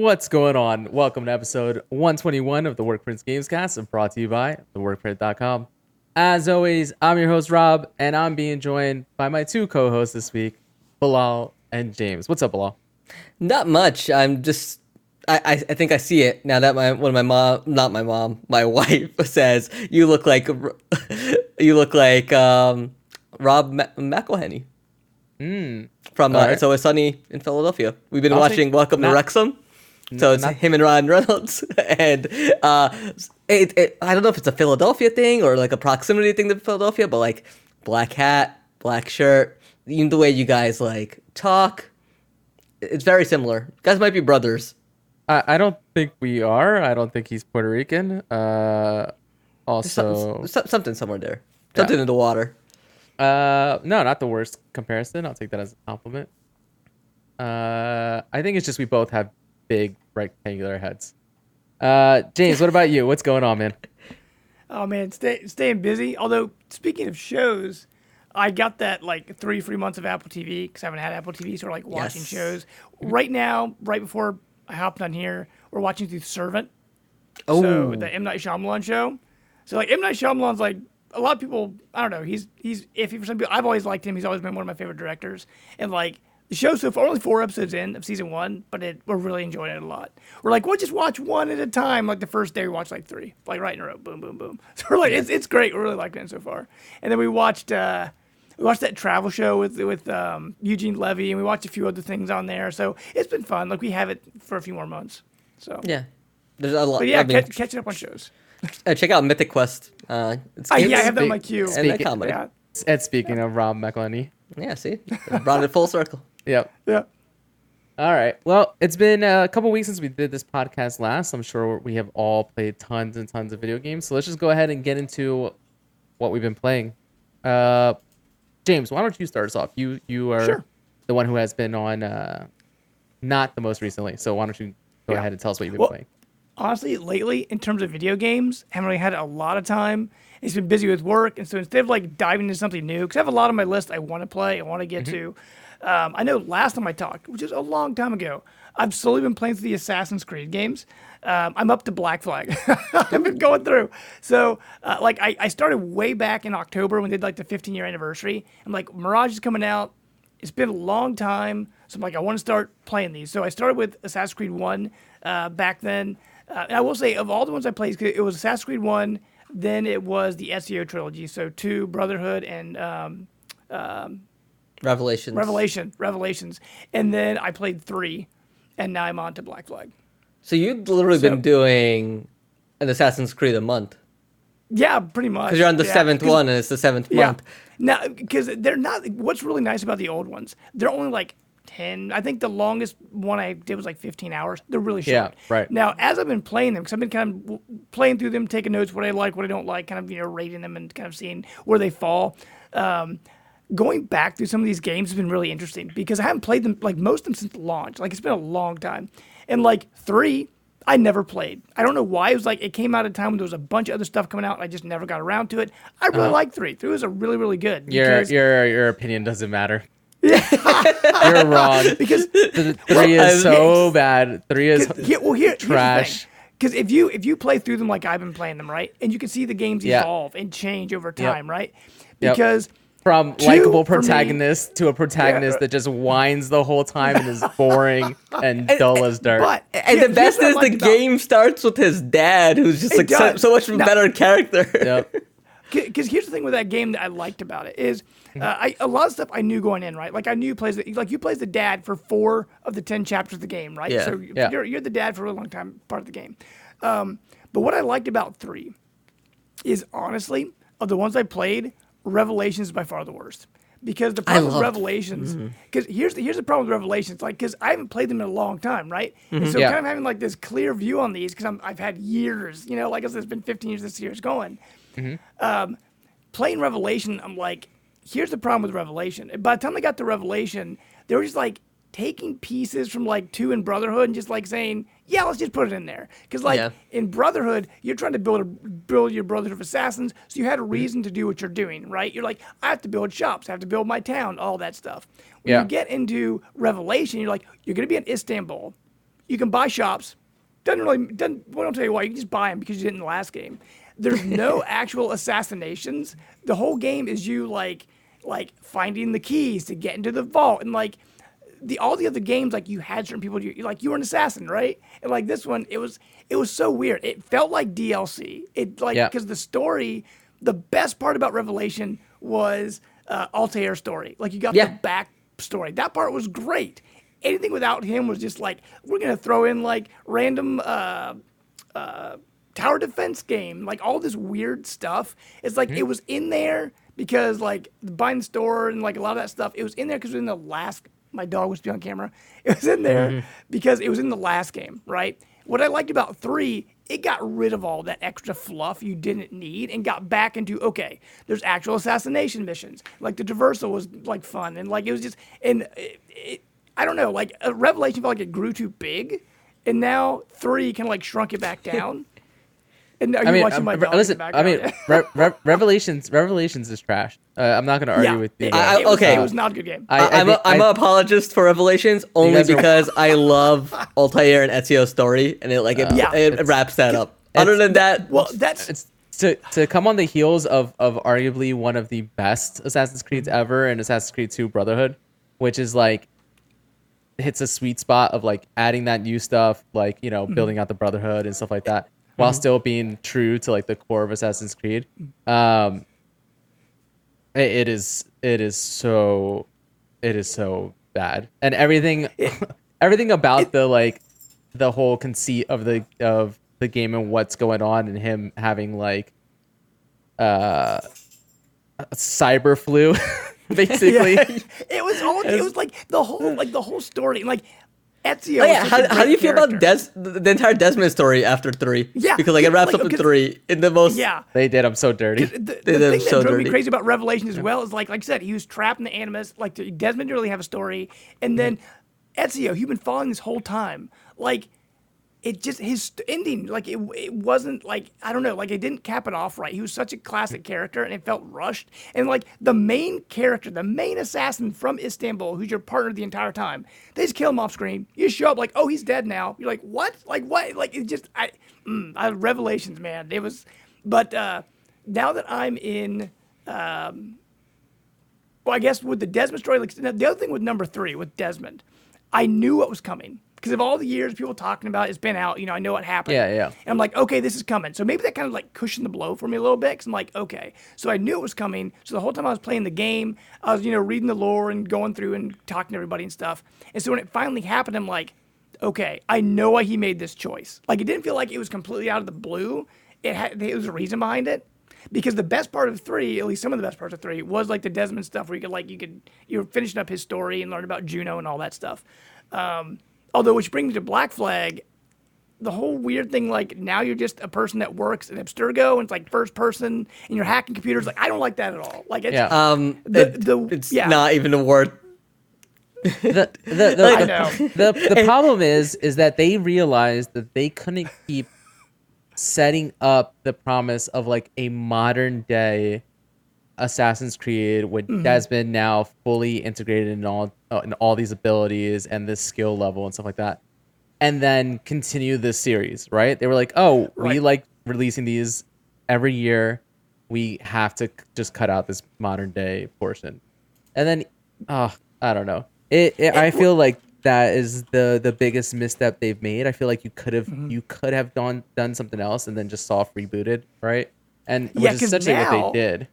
What's going on? Welcome to episode 121 of the Workprints Gamescast, and brought to you by theworkprint.com. As always, I'm your host Rob, and I'm being joined by my two co-hosts this week, Bilal and James. What's up, Bilal? Not much. I'm just. I, I, I think I see it now that my one of my mom, not my mom, my wife says you look like you look like um, Rob Ma- McElhenney Mm. from uh, right. It's Always Sunny in Philadelphia. We've been I'll watching Welcome to Wrexham. So it's not- him and Ryan Reynolds, and uh, it, it, I don't know if it's a Philadelphia thing or like a proximity thing to Philadelphia, but like black hat, black shirt, even the way you guys like talk, it's very similar. You guys might be brothers. I, I don't think we are. I don't think he's Puerto Rican. Uh, also, Some, some, something somewhere there. Something in the water. Uh, no, not the worst comparison. I'll take that as a compliment. Uh, I think it's just we both have big rectangular heads. Uh, James, what about you? What's going on, man? Oh man, stay, staying busy. Although speaking of shows, I got that like three free months of Apple TV because I haven't had Apple TV, so we're like watching Yes. shows. Right now, right before I hopped on here, we're watching The Servant. Oh, So the M Night Shyamalan show. So like M Night Shyamalan's like a lot of people. I don't know. He's he's iffy for some people. I've always liked him. He's always been one of my favorite directors. And like the show so far, only four episodes in of season one, but it, we're really enjoying it a lot. We're like, we'll just watch one at a time. Like the first day, we watched like three, like right in a row, boom, boom, boom. So we're like, it's it's great. We're really liking it so far. And then we watched. uh we watched that travel show with with um, Eugene Levy, and we watched a few other things on there. So it's been fun. Like we have it for a few more months. So yeah. There's a lot. but yeah, I mean, catch, catching up on shows. uh, check out Mythic Quest. Uh, it's Uh, yeah, I have that on my Speak- queue. and speak- a comedy. Yeah, And speaking of Rob McElhenney, Yeah, see, brought it full circle. Yep. yeah. All right. Well, it's been a couple weeks since we did this podcast last. I'm sure we have all played tons and tons of video games. So let's just go ahead and get into what we've been playing. Uh, James, why don't you start us off? You you are Sure. the one who has been on, uh, not the most recently. So why don't you go Yeah. ahead and tell us what you've been Well, playing? Honestly, lately, in terms of video games, I haven't really had a lot of time. It's been busy with work, and so instead of like diving into something new, because I have a lot on my list I want to play, I want to get to. Um, I know last time I talked, which is a long time ago, I've slowly been playing through the Assassin's Creed games. Um, I'm up to Black Flag. I've been going through. So, uh, like, I, I started way back in October when they did like the 15 year anniversary. I'm like, Mirage is coming out. It's been a long time. So I'm like, I want to start playing these. So I started with Assassin's Creed 1 uh, back then. Uh, and I will say, of all the ones I played, it was Assassin's Creed 1, then it was the Ezio trilogy. So 2, Brotherhood, and um, Revelations. Revelation, Revelations. And then I played 3, and now I'm on to Black Flag. So you've literally So- been doing an Assassin's Creed a month Yeah, pretty much. because you're on the Yeah, seventh one and it's the seventh Yeah. month. Now, because they're not. What's really nice about the old ones, they're only like ten. I think the longest one I did was like fifteen hours. They're really short. Yeah, right. Now, as I've been playing them, because I've been kind of playing through them, taking notes, what I like, what I don't like, kind of you know rating them and kind of seeing where they fall. Um, going back through some of these games has been really interesting because I haven't played them like most of them since launch. Like it's been a long time, and like three. I never played. I don't know why. It was like it came out at a time when there was a bunch of other stuff coming out. And I just never got around to it. I really uh-huh. like three. Three was a really, really good. Your your your opinion doesn't matter. Yeah, You're wrong. because Th- Three I is so bad. Three is Here, well, here, trash. Because if you if you play through them like I've been playing them, right, and you can see the games Yeah. evolve and change over time, right? Yep. Because from likable protagonist to a protagonist Yeah. that just whines the whole time and is boring and dull as dirt. but And here- the best is the liked about- game starts with his dad, who's just It like so, so much Now- better character. Yep. because here's the thing with that game that I liked about it is uh, I, a lot of stuff I knew going in, right? Like I knew you plays the, like you plays the dad for four of the ten chapters of the game, right? Yeah. So Yeah. you're you're the dad for a really long time, part of the game. Um, but what I liked about three is honestly of the ones I played, Revelations is by far the worst. Because the problem with Revelations, mm-hmm. because here's the here's the problem with Revelations, like because I haven't played them in a long time, right? And mm-hmm. so Yeah. kind of having like this clear view on these because I've had years, you know, like I said, it's been 15 years this year's going mm-hmm. um, playing Revelation, I'm like, here's the problem with Revelation. By the time I got to Revelation, they were just like taking pieces from like two in Brotherhood and just like saying, yeah, let's just put it in there. Because like Yeah. in Brotherhood, you're trying to build a build your Brotherhood of Assassins, so you had a mm-hmm. reason to do what you're doing, right? You're like, I have to build shops, I have to build my town, all that stuff. When Yeah. you get into Revelation, you're like, you're gonna be in Istanbul. you can buy shops. Doesn't really doesn't. Well, I'll tell you why. You can just buy them because you did in the last game. There's no actual assassinations. The whole game is you like like finding the keys to get into the vault and like the all the other games like you had certain people you like you were an assassin right? And like this one it was it was so weird. It felt like DLC it like Yeah. because the story the best part about Revelation was uh, Altair's story. Like you got Yeah. the back story that part was great. Anything without him was just like we're gonna throw in like random uh uh tower defense game like all this weird stuff. It's like it was in there because like the bind store and like a lot of that stuff it was in there because it was in the last my dog was on camera. It was in there mm-hmm. because it was in the last game right? What i liked about three it got rid of all that extra fluff you didn't need and got back into okay there's actual assassination missions. Like the traversal was like fun and like it was just and it, it, i don't know like a revelation felt like it grew too big and now three kind of like shrunk it back down and are you I mean, watching um, my re- dog in the listen. I mean, re- re- Revelations. Revelations is trash. Uh, I'm not gonna argue yeah, with you. it, I- it was, okay. it was not a good game. I- I, am think- a, I'm I- an apologist for Revelations only guys are- because I love Altair and Ezio's story, and it like it, Yeah. it, wraps that up. Other than that, well, that's it's to to come on the heels of of arguably one of the best Assassin's Creeds ever and Assassin's Creed 2 Brotherhood, which is like hits a sweet spot of like adding that new stuff, like you know, building out the Brotherhood and stuff like that, while still being true to like the core of Assassin's Creed. Um, it, it is it is so it is so bad, and everything everything about the like the whole conceit of the of the game and what's going on and him having like uh cyber flu basically Yeah, it was all. It was like the whole, like the whole story, like Ezio. oh yeah, was such a how, how do you great feel about. Des, the, the entire Desmond story after three? Yeah, because like it wraps like, up in three in the most. Yeah, they did i'm so dirty the, the They- thing they're that so drove me crazy about Revelation as well is like, like I said, he was trapped in the Animus. Like Desmond didn't really have a story, and then Ezio, you've been following this whole time. Like it just his ending, like it, it wasn't like I don't know, like it didn't cap it off right. He was such a classic character, and it felt rushed. And like the main character, the main assassin from Istanbul, who's your partner the entire time, they just kill him off screen. You show up like, oh, he's dead now. You're like, what? Like what? Like it just I, mm, I Revelations, man. It was, but uh, now that I'm in. Um, well, I guess with the Desmond story, like the other thing with number three with Desmond, I knew what was coming because of all the years people talking about it, it's been out. You know, I know what happened. Yeah, yeah. And I'm like, okay, this is coming. So maybe that kind of like cushioned the blow for me a little bit. Cause I'm like, okay. So I knew it was coming. So the whole time I was playing the game, I was you know reading the lore and going through and talking to everybody and stuff. And so when it finally happened, I'm like, okay, I know why he made this choice. Like it didn't feel like it was completely out of the blue. It had there was a reason behind it. Because the best part of three, at least some of the best parts of three, was like the Desmond stuff where you could like you could you were finishing up his story and learn about Juno and all that stuff. Um, although, which brings me to Black Flag, the whole weird thing like now you're just a person that works in Abstergo and it's like first person and you're hacking computers. Like I don't like that at all. Like it's, Yeah. Um, The- it- the- it's yeah. not even a word. the the, the, the- the, the problem is is that they realized that they couldn't keep setting up the promise of like a modern day Assassin's Creed with Mm-hmm. Desmond now fully integrated in all uh, in all these abilities and this skill level and stuff like that, and then continue this series. Right? They were like, oh, we like releasing these every year. We have to just cut out this modern day portion, and then, oh, I don't know. It, it I feel like that is the the biggest misstep they've made. I feel like you could have Mm-hmm. you could have done done something else and then just soft rebooted, right? And Yeah, which is essentially now- what they did.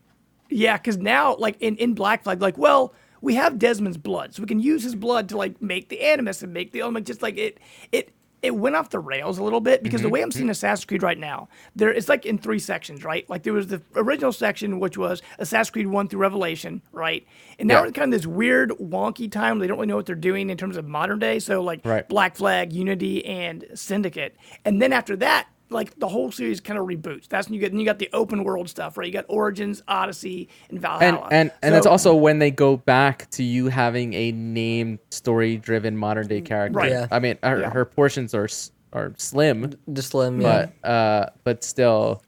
Yeah, because now, like in, in Black Flag, like, well, we have Desmond's blood, so we can use his blood to like make the Animus and make the element. Just like it, it, it went off the rails a little bit because the mm-hmm. way I'm seeing Assassin's Creed right now, there it's like in three sections, right? Like there was the original section, which was Assassin's Creed One through Revelation, right? And now Yeah. we're in kind of this weird, wonky time. They don't really know what they're doing in terms of modern day. So like Right. Black Flag, Unity, and Syndicate, and then after that like the whole series kind of reboots. That's when you get then you got the open world stuff, right? You got Origins, Odyssey, and And Valhalla. and and it's So- also when they go back to you having a named story driven modern day character. Right. Yeah. I mean, her, Yeah. her portions are are slim, Just let me. but uh, but still,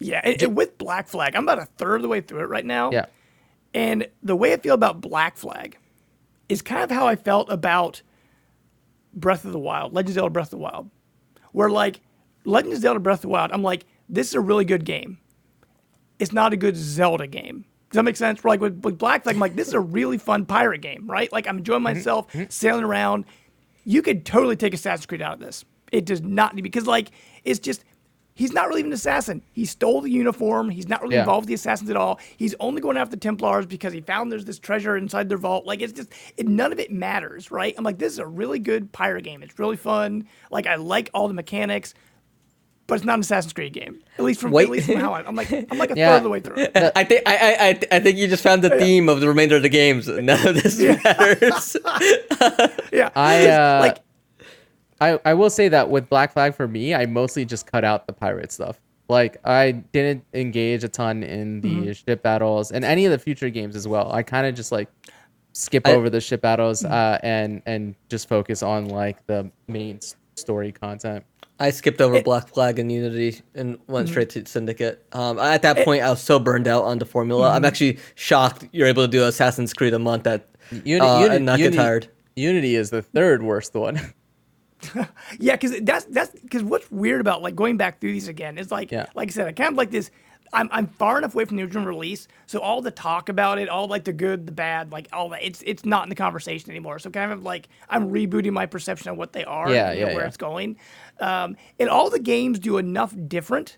yeah. And, and with Black Flag, I'm about a third of the way through it right now. yeah. And the way I feel about Black Flag is kind of how I felt about Breath of the Wild, Legend of Zelda Breath of the Wild, where like Legend of Zelda Breath of the Wild, I'm like, this is a really good game. It's not a good Zelda game. Does that make sense? Like with, with Black Flag, I'm like, this is a really fun pirate game, right? Like I'm enjoying mm-hmm. myself mm-hmm. sailing around. You could totally take Assassin's Creed out of this. It does not need because like it's just he's not really an assassin. He stole the uniform. He's not really Yeah. involved with the assassins at all. He's only going after the Templars because he found there's this treasure inside their vault. Like it's just it, none of it matters, right? I'm like, this is a really good pirate game. It's really fun. Like I like all the mechanics, but it's not an Assassin's Creed game. At least from Wait. at least from how I, I'm like I'm like a Yeah. third of the way through. I think I, I I I think you just found the theme of the remainder of the games. None of this matters. Yeah, I uh, like I I will say that with Black Flag for me, I mostly just cut out the pirate stuff. Like I didn't engage a ton in the Mm-hmm. ship battles and any of the future games as well. I kind of just like skip I- over the ship battles Mm-hmm. uh, and and just focus on like the main story content. I skipped over Black Flag and Unity and went Mm-hmm. straight to Syndicate. Um, at that point, I was so burned out on the formula. Mm-hmm. I'm actually shocked you're able to do Assassin's Creed a month at Uni- uh, Uni- and not Uni- get tired. Unity is the third worst one. Yeah, because that's that's because what's weird about like going back through these again is like Yeah. like I said, I kind of like this. I'm I'm far enough away from the original release, so all the talk about it, all like the good, the bad, like all that, it's it's not in the conversation anymore. So kind of like I'm rebooting my perception of what they are, Yeah, and, you know, yeah, where yeah. it's going. Um, and all the games do enough different.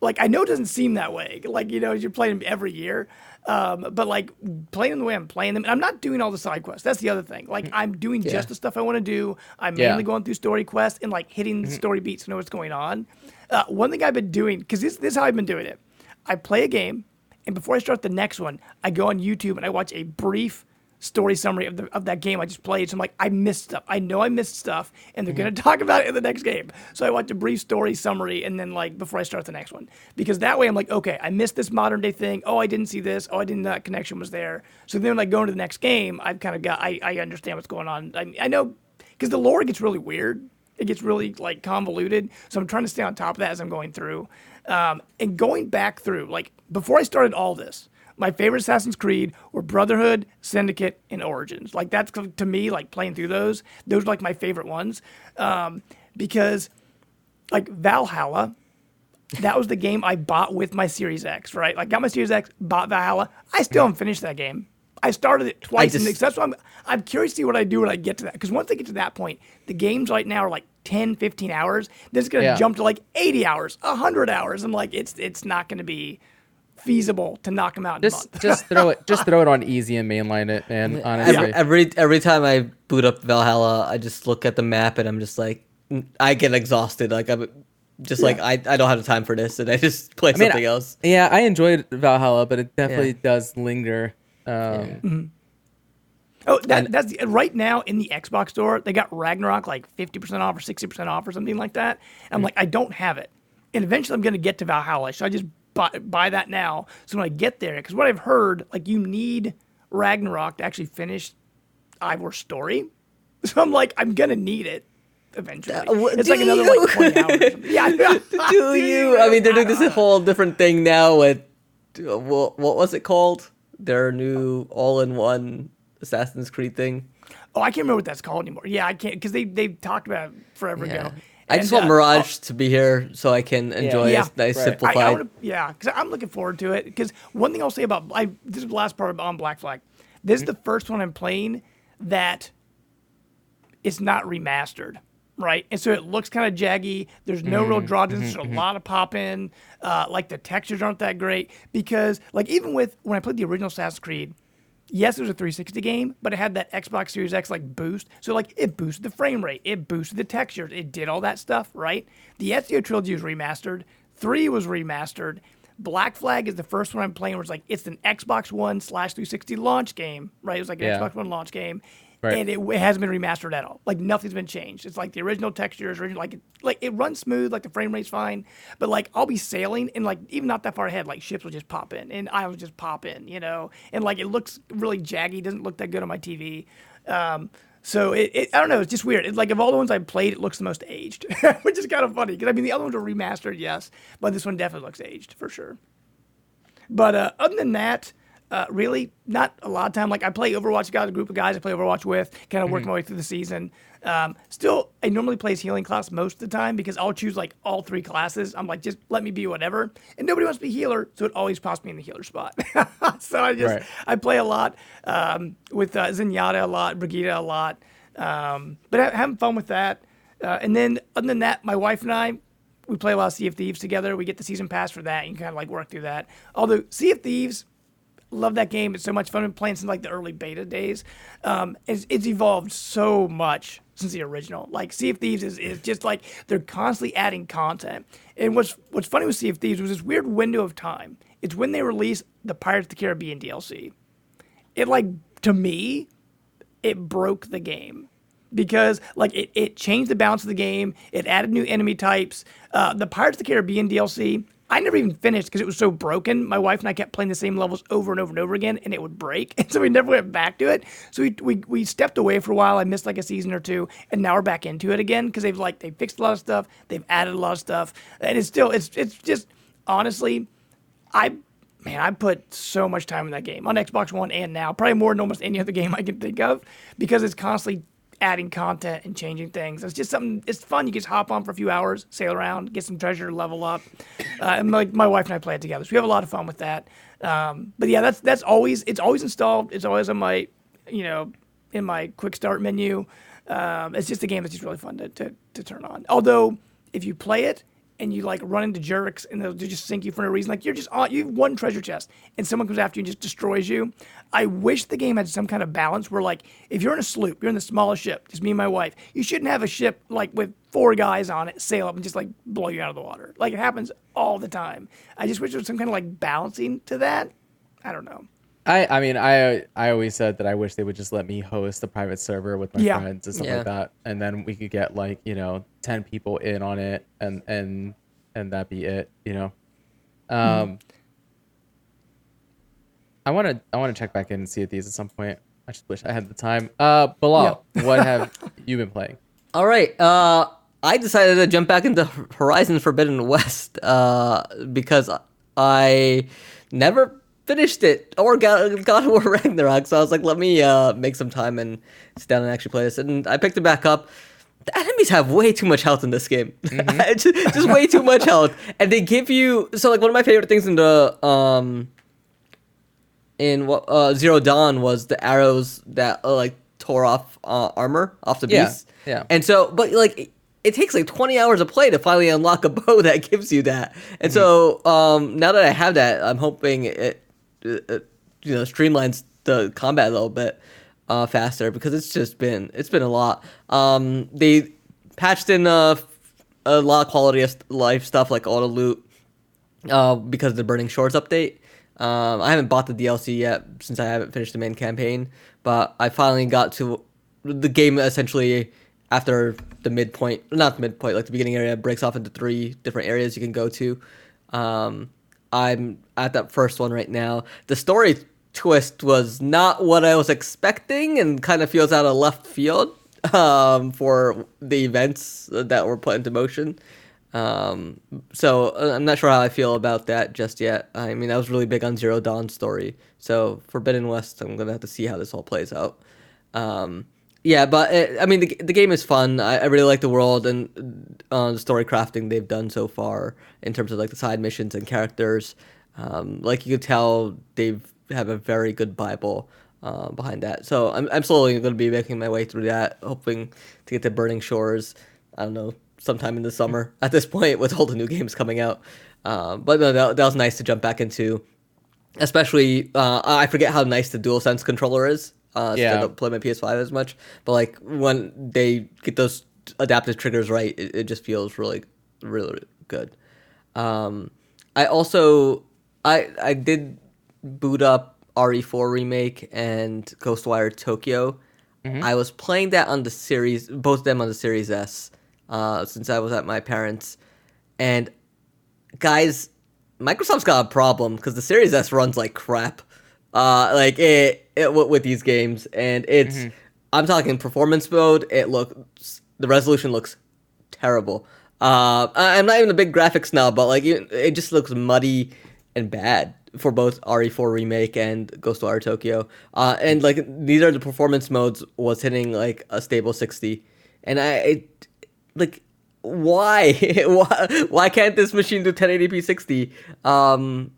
Like I know it doesn't seem that way. Like you know, you're playing them every year, um, but like playing them the way I'm playing them, and I'm not doing all the side quests. That's the other thing. Like I'm doing just the stuff I want to do. I'm Yeah. mainly going through story quests and like hitting the story beats to know what's going on. Uh, one thing I've been doing because this this is how I've been doing it. I play a game, and before I start the next one, I go on YouTube and I watch a brief story summary of the of that game I just played. So I'm like, I missed stuff. I know I missed stuff, and they're gonna talk about it in the next game. So I watch a brief story summary, and then like before I start the next one, because that way I'm like, okay, I missed this modern day thing. Oh, I didn't see this. Oh, I didn't that connection was there. So then when I go into the next game, I've kind of got I, I understand what's going on. I, I know because the lore gets really weird. It gets really like convoluted. So I'm trying to stay on top of that as I'm going through. Um, and going back through, like before I started all this, my favorite Assassin's Creed were Brotherhood, Syndicate, and Origins. Like that's to me, like playing through those, those are like my favorite ones. Um, because like Valhalla, that was the game I bought with my Series X, right? Like got my Series X, bought Valhalla. I still haven't finished that game. I started it twice, and just- that's why I'm I'm curious to see what I do when I get to that. Because once I get to that point, the games right now are like 10, 15 hours. Then it's gonna Yeah. jump to like 80 hours, 100 hours. I'm like, it's it's not gonna be feasible to knock them out in Just a month. just throw it just throw it on easy and mainline it, man. Honestly. Every, every every time I boot up Valhalla, I just look at the map and I'm just like, I get exhausted. Like I'm just like I, I don't have the time for this, and I just play mean, something else. Yeah, I enjoyed Valhalla, but it definitely Yeah. does linger. Um, Oh, that, that's the, right now in the Xbox store. They got Ragnarok like fifty percent off or sixty percent off or something like that. And I'm like, I don't have it, and eventually I'm going to get to Valhalla. Should I just buy, buy that now? So when I get there, because what I've heard, like you need Ragnarok to actually finish Eivor's story. So I'm like, I'm gonna need it eventually. Uh, wha- it's like another you? like twenty hours. Yeah, Do you? I mean, they're doing this whole different thing now with what, what was it called? Their new all-in-one Assassin's Creed thing. Oh, I can't remember what that's called anymore. Yeah, I can't because they they talked about it forever Yeah. ago. I just want uh, Mirage to be here so I can enjoy Yeah. a nice Right. simplified. I, I wanna, yeah, because I'm looking forward to it. Because one thing I'll say about I, this is the last part on Black Flag. This is the first one I'm playing that it's not remastered, right? And so it looks kind of jaggy. There's no real draw distance. There's a lot of pop in. Uh, like the textures aren't that great because, like, even with when I played the original Assassin's Creed, yes, it was a 360 game, but it had that Xbox Series X like boost. So like it boosted the frame rate, it boosted the textures, it did all that stuff, right? The Ezio trilogy was remastered, three was remastered. Black Flag is the first one I'm playing where it's like it's an Xbox One slash 360 launch game, right? It was like an Yeah. Xbox One launch game. Right. And it, it hasn't been remastered at all. Like nothing's been changed. It's like the original textures, original like it, like it runs smooth, like the frame rate's fine. But like I'll be sailing and like even not that far ahead, like ships will just pop in and I will just pop in, you know. And like it looks really jaggy, doesn't look that good on my TV. Um, so it, it, I don't know, it's just weird. It's like of all the ones I've played, it looks the most aged, which is kind of funny because I mean the other ones are remastered, yes, but this one definitely looks aged for sure. But uh, other than that, Uh, really, not a lot of time. Like I play Overwatch, got a group of guys I play Overwatch with, kind of work my way through the season. Um, still, I normally play as healing class most of the time because I'll choose like all three classes. I'm like, just let me be whatever, and nobody wants to be healer, so it always pops me in the healer spot. so I just Right. I play a lot um, with uh, Zenyatta a lot, Brigitte a lot, um, but ha- having fun with that. Uh, and then other than that, my wife and I we play a lot of Sea of Thieves together. We get the season pass for that. You can kind of like work through that. Although Sea of Thieves, love that game. It's so much fun. I've been playing since like the early beta days. Um, it's, it's evolved so much since the original. Like Sea of Thieves is, is just like they're constantly adding content. And what's what's funny with Sea of Thieves was this weird window of time. It's when they released the Pirates of the Caribbean DLC. It like to me, it broke the game because like it, it changed the balance of the game it added new enemy types uh, the pirates of the caribbean dlc i never even finished because it was so broken. My wife and i kept playing the same levels over and over and over again and it would break and so we never went back to it. So we, we, we stepped away for a while. I missed like a season or two and now we're back into it again because they've like they fixed a lot of stuff they've added a lot of stuff and it's still it's it's just honestly I man, I put so much time in that game on Xbox One and now, probably more than almost any other game I can think of, because it's constantly adding content and changing things. It's just something. It's fun. You just hop on for a few hours, sail around, get some treasure, level up. Uh, and my, my wife and I play it together, so we have a lot of fun with that. Um, but yeah, that's that's always it's always installed. It's always on my you know in my quick start menu. Um, it's just a game that's just really fun to, to, to turn on. Although if you play it and you like run into jerks and they'll just sink you for no reason. Like you're just on, you have one treasure chest and someone comes after you and just destroys you. I wish the game had some kind of balance where like if you're in a sloop, you're in the smallest ship, just me and my wife. You shouldn't have a ship like with four guys on it sail up and just like blow you out of the water. Like it happens all the time. I just wish there was some kind of like balancing to that. I don't know. I, I mean, I I always said that I wish they would just let me host a private server with my Yeah. friends and stuff Yeah. like that, and then we could get like you know ten people in on it, and and and that be it, you know. Um, I want to I want to check back in and see these at some point. I just wish I had the time. Uh, Bilal, what have you been playing? All right. Uh, I decided to jump back into Horizon Forbidden West uh, because I never finished it or got God of War Ragnarok. So I was like, let me uh, make some time and sit down and actually play this. And I picked it back up. The enemies have way too much health in this game. just, just way too much health, and they give you so like one of my favorite things in the um in what uh, Zero Dawn was the arrows that uh, like tore off uh, armor off the Yeah, beast. yeah. And so, but like it, it takes like 20 hours of play to finally unlock a bow that gives you that. And so, um, now that I have that, I'm hoping it, it, it, you know streamlines the combat a little bit uh, faster because it's just been it's been a lot. Um, they patched in uh, a lot of quality of life stuff like auto loot uh, because of the Burning Shores update. Um, I haven't bought the DLC yet since I haven't finished the main campaign, but I finally got to the game essentially after the midpoint, not the midpoint, like the beginning area breaks off into three different areas you can go to. Um, I'm at that first one right now. The story twist was not what I was expecting and kind of feels out of left field um, for the events that were put into motion. Um, so uh, I'm not sure how I feel about that just yet. I mean, I was really big on Zero Dawn story. So Forbidden West, I'm gonna have to see how this all plays out. Um, yeah, but it, I mean, the, the game is fun. I, I really like the world and uh, the story crafting they've done so far in terms of like the side missions and characters. Um, like you could tell, they've have a very good Bible uh, behind that. So I'm I'm slowly going to be making my way through that, hoping to get to Burning Shores. I don't know, sometime in the summer. At this point, with all the new games coming out, um, but no, that, that was nice to jump back into. Especially, uh, I forget how nice the DualSense controller is. Uh, yeah. Yeah. I don't play my PS5 as much, but like when they get those adaptive triggers right, it, it just feels really, really good. Um, I also, I I did boot up RE4 remake and Ghostwire Tokyo. I was playing that on the series, both of them on the Series S, uh, since I was at my parents. And guys, Microsoft's got a problem because the Series S runs like crap. Uh, like it, it with these games, and it's. I'm talking performance mode. It looks the resolution looks terrible. Uh, I'm not even a big graphics snob, but like it, it just looks muddy and bad. For both RE4 remake and Ghost Ghostwire Tokyo. Uh, and like these are the performance modes was hitting like a stable 60. And I it, like why why why can't this machine do 1080p 60? Um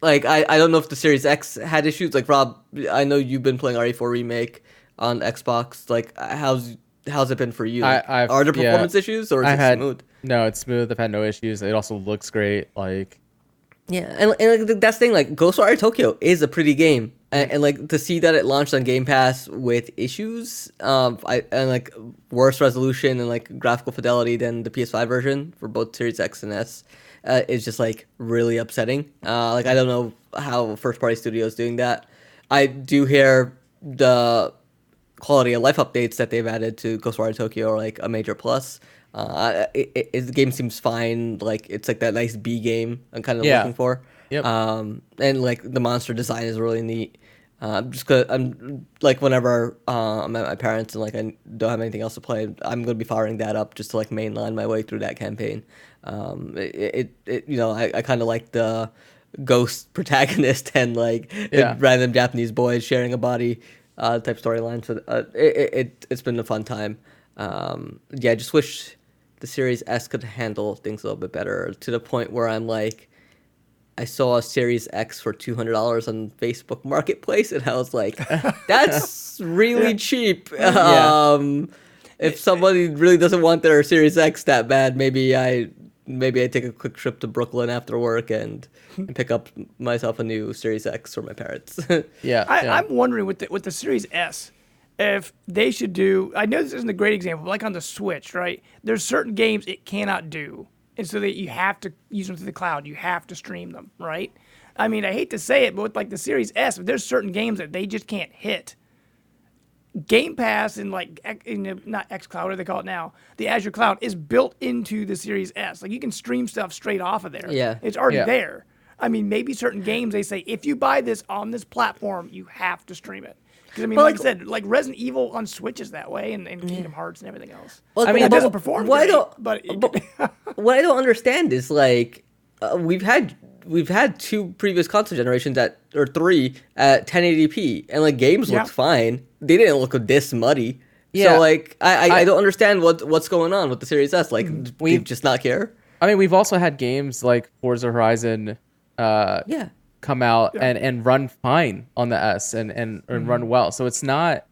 like I, I don't know if the Series X had issues. Like Rob, I know you've been playing RE4 remake on Xbox. Like how's how's it been for you? Like, I've- are there yeah. performance issues or is I it had smooth? no, it's smooth. I've had no issues. It also looks great. Like Yeah, and, and like, that's the thing. Like Ghostwire Tokyo is a pretty game, and, and like to see that it launched on Game Pass with issues, um, I and like worse resolution and like graphical fidelity than the PS5 version for both Series X and S, uh, is just like really upsetting. Uh, like I don't know how first party studio is doing that. I do hear the quality of life updates that they've added to Ghostwire Tokyo are like a major plus. Uh, it, it, it- the game seems fine. Like it's like that nice B game I'm kind of Yeah. looking for. Yep. Um, and like the monster design is really neat. Uh, just cause I'm like whenever uh, I'm at my parents and like I don't have anything else to play, I'm gonna be firing that up just to like mainline my way through that campaign. Um, it, it, it you know I, I kind of like the ghost protagonist and like Yeah. random Japanese boys sharing a body uh, type storyline. So uh, it, it, it it's been a fun time. Um, yeah, I just wish the Series S could handle things a little bit better to the point where I'm like, I saw a Series X for two hundred dollars on Facebook Marketplace, and I was like, "That's really cheap." Um, if somebody really doesn't want their Series X that bad, maybe I maybe I take a quick trip to Brooklyn after work and, and pick up myself a new Series X for my parents. yeah, I, yeah. I'm wondering with the with the Series S, if they should do. I know this isn't a great example, but like on the Switch, right? There's certain games it cannot do, and so that you have to use them through the cloud. You have to stream them, right? I mean, I hate to say it, but with like the Series S, there's certain games that they just can't hit. Game Pass and like X- in the, not XCloud, what do they call it now? The Azure Cloud is built into the Series S. Like you can stream stuff straight off of there. Yeah. it's already Yeah. there. I mean, maybe certain games they say if you buy this on this platform, you have to stream it. Because I mean, But, like, like- I said, like Resident Evil on Switch is that way, and, and Kingdom Hearts and everything else. Well, I mean, it but- doesn't perform why great, don't- but, it- but what I don't understand is like uh, we've had we've had two previous console generations at or three at 1080p, and like games Yeah. looked fine. They didn't look this muddy. Yeah. So like I, I, I I- don't understand what what's going on with the Series S. Like We- just not care? I mean, we've also had games like Forza Horizon uh, Yeah. Come out and, and run fine on the S and, and, and Mm-hmm. run well. So it's not.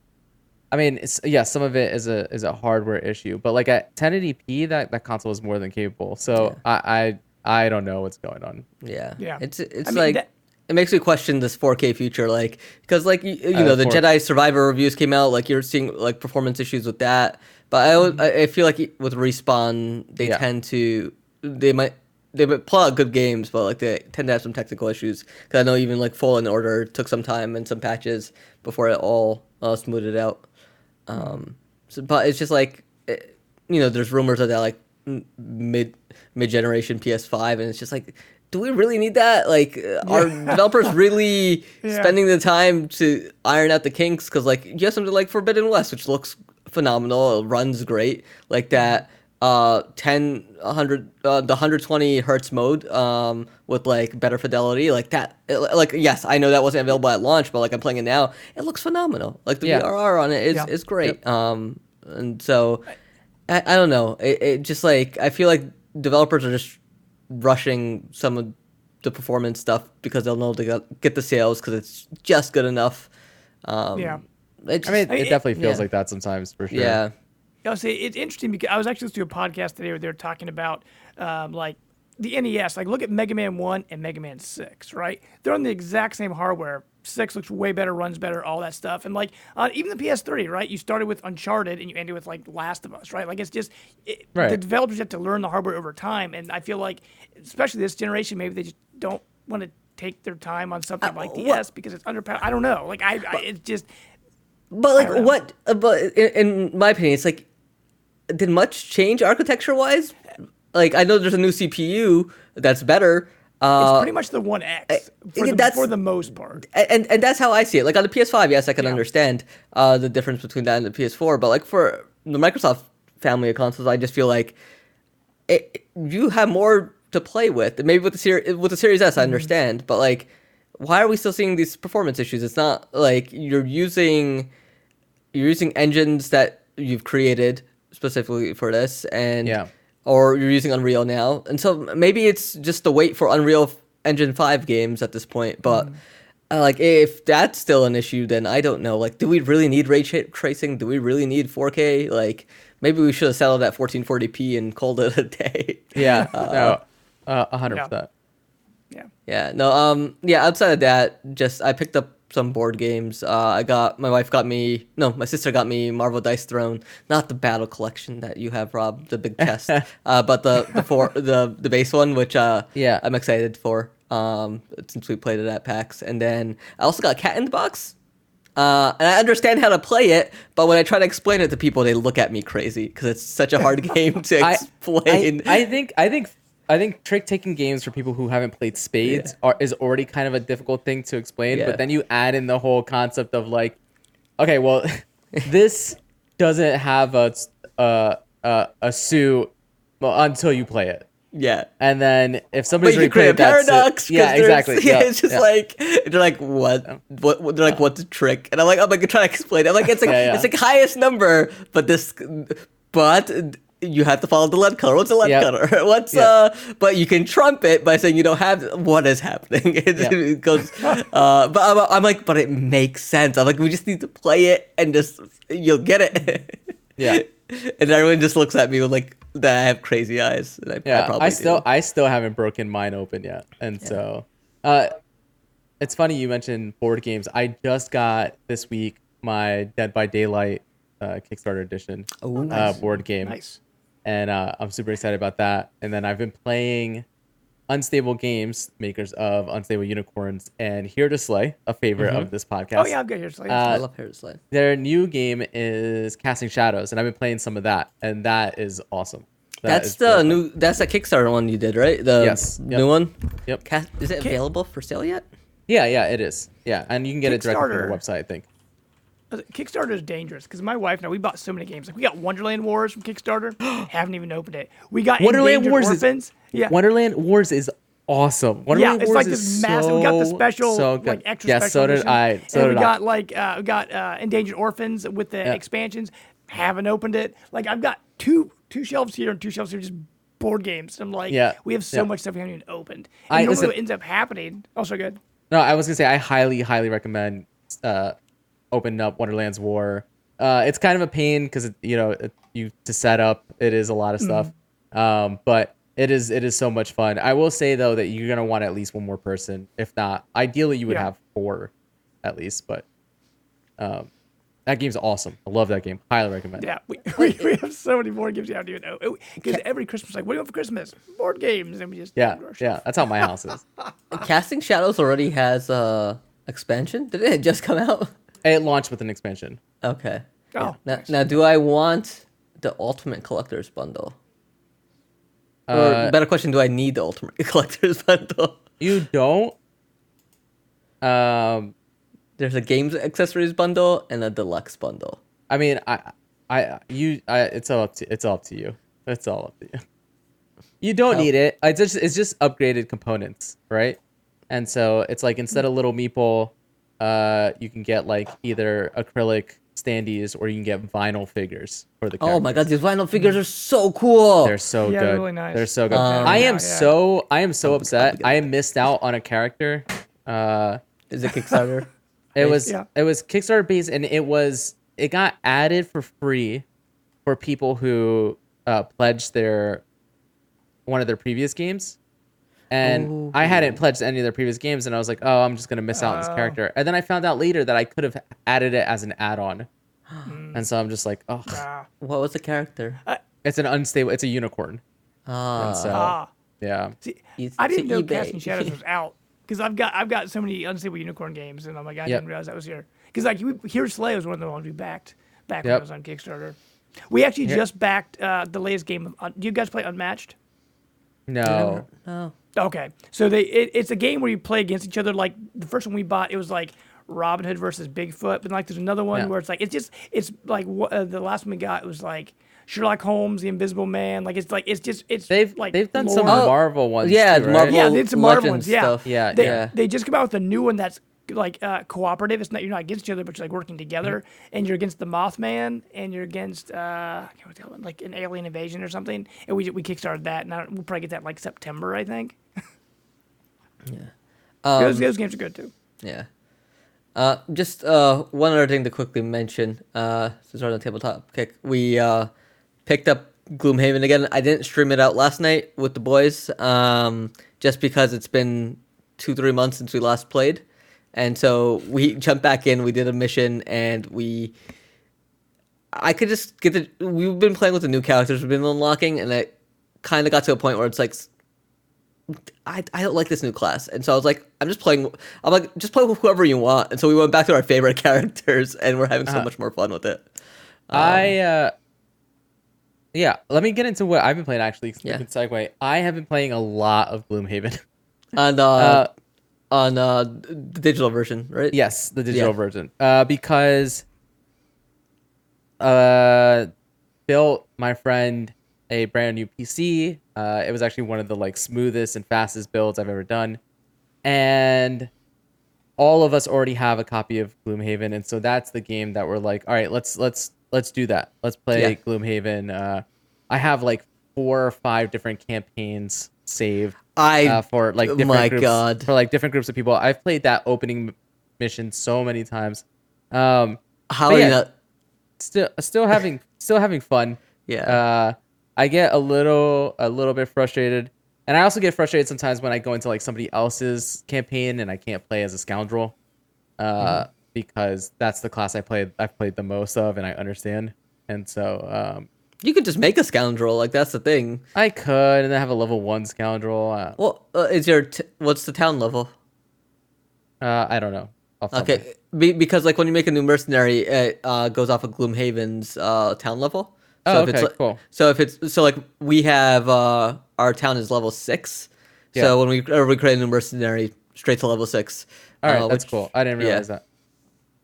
I mean, it's yeah, some of it is a is a hardware issue, but like at 1080p, that that console is more than capable. So I, I I don't know what's going on. Yeah. Yeah. It's it's I mean, like that- it makes me question this 4K future, like because like you, you Uh, know the four- Jedi Survivor reviews came out, like you're seeing like performance issues with that. But I al- I I feel like with respawn, they Yeah. tend to they might they pull out good games, but like they tend to have some technical issues. Because I know even like Fallen Order took some time and some patches before it all uh, smoothed out. Um, so, but it's just like it, you know, there's rumors of that like mid mid generation PS5, and it's just like, do we really need that? Like, uh, are developers really Yeah. spending the time to iron out the kinks? Because like you have something like Forbidden West, which looks phenomenal, it runs great, like that. Uh, 10, 100, uh, the 120 hertz mode, um, with like better fidelity, like that. it- like, yes, I know that wasn't available at launch, but like I'm playing it now, it looks phenomenal. Like the Yeah. VRR on it is Yeah. is great. Um, and so I, I don't know. It, it just like I feel like developers are just rushing some of the performance stuff because they'll know got, get the sales because it's just good enough. Um, Yeah. it I mean, just- I- it definitely feels yeah. like that sometimes for sure. yeah, I'll say it's interesting because I was actually listening to a podcast today where they were talking about um, like the NES. Like, look at Mega Man One and Mega Man Six, right? They're on the exact same hardware. Six looks way better, runs better, all that stuff. And like uh, even the PS3, right? You started with Uncharted and you ended with like Last of Us, right? Like it's just it, Right. the developers have to learn the hardware over time. And I feel like, especially this generation, maybe they just don't want to take their time on something like the Uh, what- S because it's underpowered. I don't know. Like I, I it's just but like what? uh, But in my opinion, it's like did much change architecture wise? Like I know there's a new CPU that's better. Uh, it's pretty much the One X for, the, for the most part. and and that's how I see it. Like on the PS5, yes, I can understand uh, the difference between that and the PS4, but like for the Microsoft family of consoles, I just feel like it, you have more to play with. Maybe with the series with the Series S, Mm-hmm. I understand, but like, why are we still seeing these performance issues? It's not like you're using you're using engines that you've created specifically for this, and Yeah. or you're using Unreal now, and so maybe it's just the wait for Unreal Engine Five games at this point. But Mm-hmm. uh, like, if that's still an issue, then I don't know. Like, do we really need ray tra- tracing? Do we really need 4K? Like, maybe we should have settled at 1440p and called it a day. Yeah. no. Uh, a hundred Yeah. percent. Yeah. Yeah, no, um, yeah. Outside of that, just I picked up some board games. Uh, I got my wife got me, no, my sister got me Marvel Dice Throne, not the battle collection that you have, Rob, the big chest, uh, but the the four the the base one, which uh, Yeah. I'm excited for. Um, since we played it at PAX, and then I also got Cat in the Box. Uh, and I understand how to play it, but when I try to explain it to people, they look at me crazy because it's such a hard game to I, explain. I, I think I think I think trick taking games for people who haven't played spades are is already kind of a difficult thing to explain. Yeah. But then you add in the whole concept of like, okay, well, this doesn't have a a a, a suit well, until you play it. yeah. And then if But somebody's you create a paradox. suit- yeah, exactly. Yeah, Yeah, it's just yeah. like they're like, what? Um, what? what- They're like, uh, what's a trick? And I'm like, I'm like trying to explain. it. I'm like, it's like Yeah, yeah. it's like highest number, but this, but you have to follow the lead color. What's a lead Yep. color? What's Yeah. uh? But you can trump it by saying you don't have what is happening. It, Yeah. it goes. Uh, but I'm, I'm like, but it makes sense. I'm like, we just need to play it and just you'll get it. Yeah. And everyone just looks at me with like that I have crazy eyes. I, I yeah, probably I, still do. I still haven't broken mine open yet, and so uh, it's funny you mentioned board games. I just got this week my Dead by Daylight uh, Kickstarter edition Oh, uh, nice. board game, Nice. And uh, I'm super excited about that. And then I've been playing Unstable Games, makers of Unstable Unicorns, and Here to Slay, a favorite of this podcast. Oh yeah, I'm good here. So, I Uh, love Here to Slay. Their new game is Casting Shadows, and I've been playing some of that, and that is awesome. That That's is the really fun. new. That's the Kickstarter one you did, right? The Yes. new one. Yep. Ca- is it available for sale yet? Yeah, yeah, it is. Yeah, and you can get it directly from Kickstarter. their website, I think. Kickstarter is dangerous because my wife and I we bought so many games. Like we got Wonderland Wars from Kickstarter, haven't even opened it. We got Wonderland Endangered Wars Orphans. is yeah. Wonderland Wars is awesome. Wonderland yeah, it's Wars like is this massive. we got the special, so good. like extra yeah, special. so did edition. I. So and did we I. got like uh, we got uh, Endangered Orphans with the Yeah. expansions. Haven't opened it. Like I've got two two shelves here and two shelves here just board games. I'm like, Yeah, we have so yeah. much stuff we haven't even opened. And I- listen- what ends up happening. Also good. No, I was gonna say I highly, highly recommend uh, opening up Wonderland's War. Uh, it's kind of a pain because you know it, you to set up. It is a lot of stuff, um, but it is it is so much fun. I will say though that you're gonna want at least one more person. If not, ideally you would Yeah. have four, at least. But um, that game's awesome. I love that game. Highly recommend. Yeah, we, we, we have so many board games you don't even know. Because every Christmas, like, what do you want for Christmas? Board games, and we just Yeah, go to our yeah. That's how my house is. Casting Shadows already has uh expansion. Did it just come out? It launched with an expansion. Okay. Oh, Now, nice. now, do I want the Ultimate Collector's Bundle? Or Uh, better question: Do I need the Ultimate Collector's Bundle? You don't. Um, There's a games accessories bundle and a deluxe bundle. I mean, I, I, you, I, it's all up to, it's all up to you. It's all up to you. You don't Oh. need it. It's just, it's just upgraded components, right? And so it's like instead of little meeple, uh, you can get like either acrylic standees or you can get vinyl figures for the. Oh my god, these vinyl figures are so cool. They're so Yeah, good. they're really nice. They're so good. Um, I am Yeah, yeah. so I am so upset. I missed out on a character. Uh, Is it Kickstarter? it was Yeah. it was Kickstarter based, and it was it got added for free for people who uh, pledged their one of their previous games. And I hadn't pledged any of their previous games, and I was like, "Oh, I'm just gonna miss out on this Oh. character." And then I found out later that I could have added it as an add-on, and so I'm just like, "Oh, Ah, what was the character? it's an unstable. It's a unicorn." Ah, And so ah. yeah, See, It's I to didn't know eBay. Casting Shadows was out because I've got I've got so many unstable unicorn games, and I'm like, I Yep. didn't realize that was here. Because like we, here, Slay was one of the ones we backed back when Yep. it was on Kickstarter. We actually Here- just backed uh, the latest game. Of, uh, do you guys play Unmatched? no, no. Okay, so they it, it's a game where you play against each other. Like the first one we bought, it was like Robin Hood versus Bigfoot, but like there's another one Yeah. where it's like it's just it's like wha- uh, the last one we got was like Sherlock Holmes, The Invisible Man. Like it's like it's just it's They've like they've done some lore. Marvel ones. yeah, too, right? Marvel- yeah, it's Marvel Legends ones. Yeah, stuff. Yeah, They, yeah. they just come out with a new one that's like uh, cooperative. It's not you're not against each other, but you're like working together, Mm-hmm. and you're against the Mothman, and you're against uh, I the other one, like an alien invasion or something. And we we kickstarted that, and I, we'll probably get that like September, I think. Um, those, those games are good too. Yeah. Uh, just uh, one other thing to quickly mention. Uh, since we're on the tabletop kick, we uh, picked up Gloomhaven again. I didn't stream it out last night with the boys, um, just because it's been two three months since we last played, and so we jumped back in. We did a mission, and we. I could just get the. We've been playing with the new characters we've been unlocking, and it kind of got to a point where it's like I, I don't like this new class. And so I was like, I'm just playing. I'm like, just play with whoever you want. And so we went back to our favorite characters, and we're having so Uh-huh. much more fun with it. I uh yeah, let me get into what I've been playing actually. Yeah. Yeah. Segue. I have been playing a lot of Gloomhaven. And uh, Uh, on uh, the digital version, right? yes, the digital Yeah. version. Uh, because uh, built my friend a brand new PC. Uh, it was actually one of the like smoothest and fastest builds I've ever done, and all of us already have a copy of Gloomhaven, and so that's the game that we're like, all right, let's let's let's do that. Let's play Yeah. Gloomhaven. Uh, I have like four or five different campaigns saved I uh, for like oh different my groups, God. for like different groups of people. I've played that opening m- mission so many times. Um, how but are you yeah. not? still still having still having fun. Yeah. Uh, I get a little a little bit frustrated, and I also get frustrated sometimes when I go into like somebody else's campaign and I can't play as a scoundrel, uh, because that's the class I played I've played the most of and I understand, and so um, you could just make a scoundrel. Like that's the thing. I could and then have a level one scoundrel. Uh, Well, uh, is your t- what's the town level? uh, I don't know. off the top of my Okay, Be- because like when you make a new mercenary, it uh, goes off of Gloomhaven's uh, town level. Oh, if it's okay, like- cool. So if it's so like we have uh, our town is level six. Yeah. So when we uh, we create a new mercenary, straight to level six. All right, uh, that's which- cool. I didn't realize that.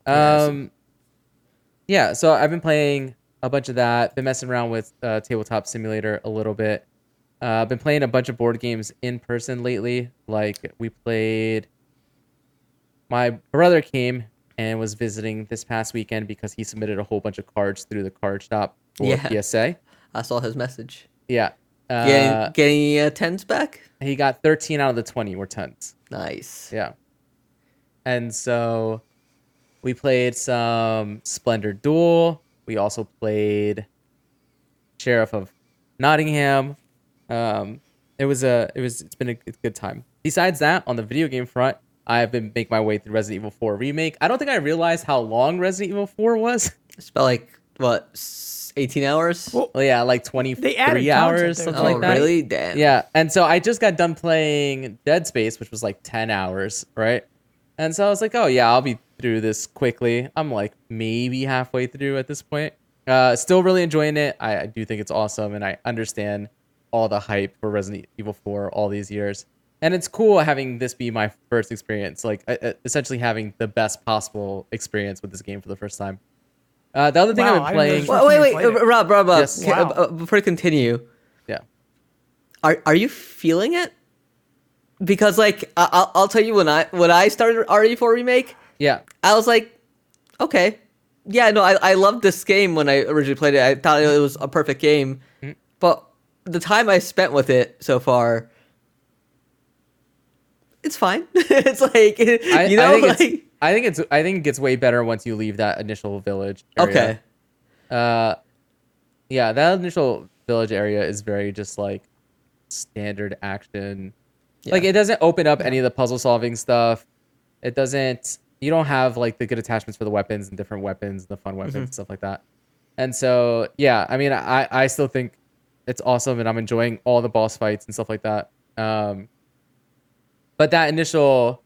Yeah, so- Um, yeah. So I've been playing a bunch of that. Been messing around with uh, Tabletop Simulator a little bit. Uh, been playing a bunch of board games in person lately. Like we played. My brother came and was visiting this past weekend because he submitted a whole bunch of cards through the card shop for Yeah. PSA. I saw his message. Yeah. Uh, Getting getting uh, tens back. he got 13 out of the 20 were tons. Nice. Yeah. And so we played some Splendor Duel. We also played Sheriff of Nottingham. Um, it was a it was it's been a good good time. Besides that, on the video game front, I have been making my way through Resident Evil 4 remake. I don't think I realized how long Resident Evil 4 was. It's about like what, eighteen hours? Well, well, yeah, like They 23 hours, something oh, like that. really? Damn. Yeah, and so I just got done playing Dead Space, which was like ten hours, right? And so I was like, oh yeah, I'll be through this quickly. I'm like maybe halfway through at this point. Uh, still really enjoying it. I, I do think it's awesome, and I understand all the hype for Resident Evil 4 all these years. And it's cool having this be my first experience, like uh, essentially having the best possible experience with this game for the first time. Uh, the other thing Wow, I've I been playing, know Wait, wait, played wait. Rob, Rob, Rob. Yes. Wow. uh, before you continue, yeah, are are you feeling it? Because like I- I'll I'll tell you when I when I started RE4 remake, yeah, I was like, okay, yeah, no, I I loved this game when I originally played it. I thought it was a perfect game, Mm-hmm. but the time I spent with it so far, it's fine. it's like I, you know, I think like it's, I think it's I think it gets way better once you leave that initial village. Area. okay, Uh, yeah, that initial village area is very just like standard action. Like it doesn't open up any of the puzzle solving stuff. It doesn't. You don't have like the good attachments for the weapons and different weapons, and the fun weapons, and stuff like that. And so, yeah, I mean, I I still think it's awesome, and I'm enjoying all the boss fights and stuff like that. Um, but that initial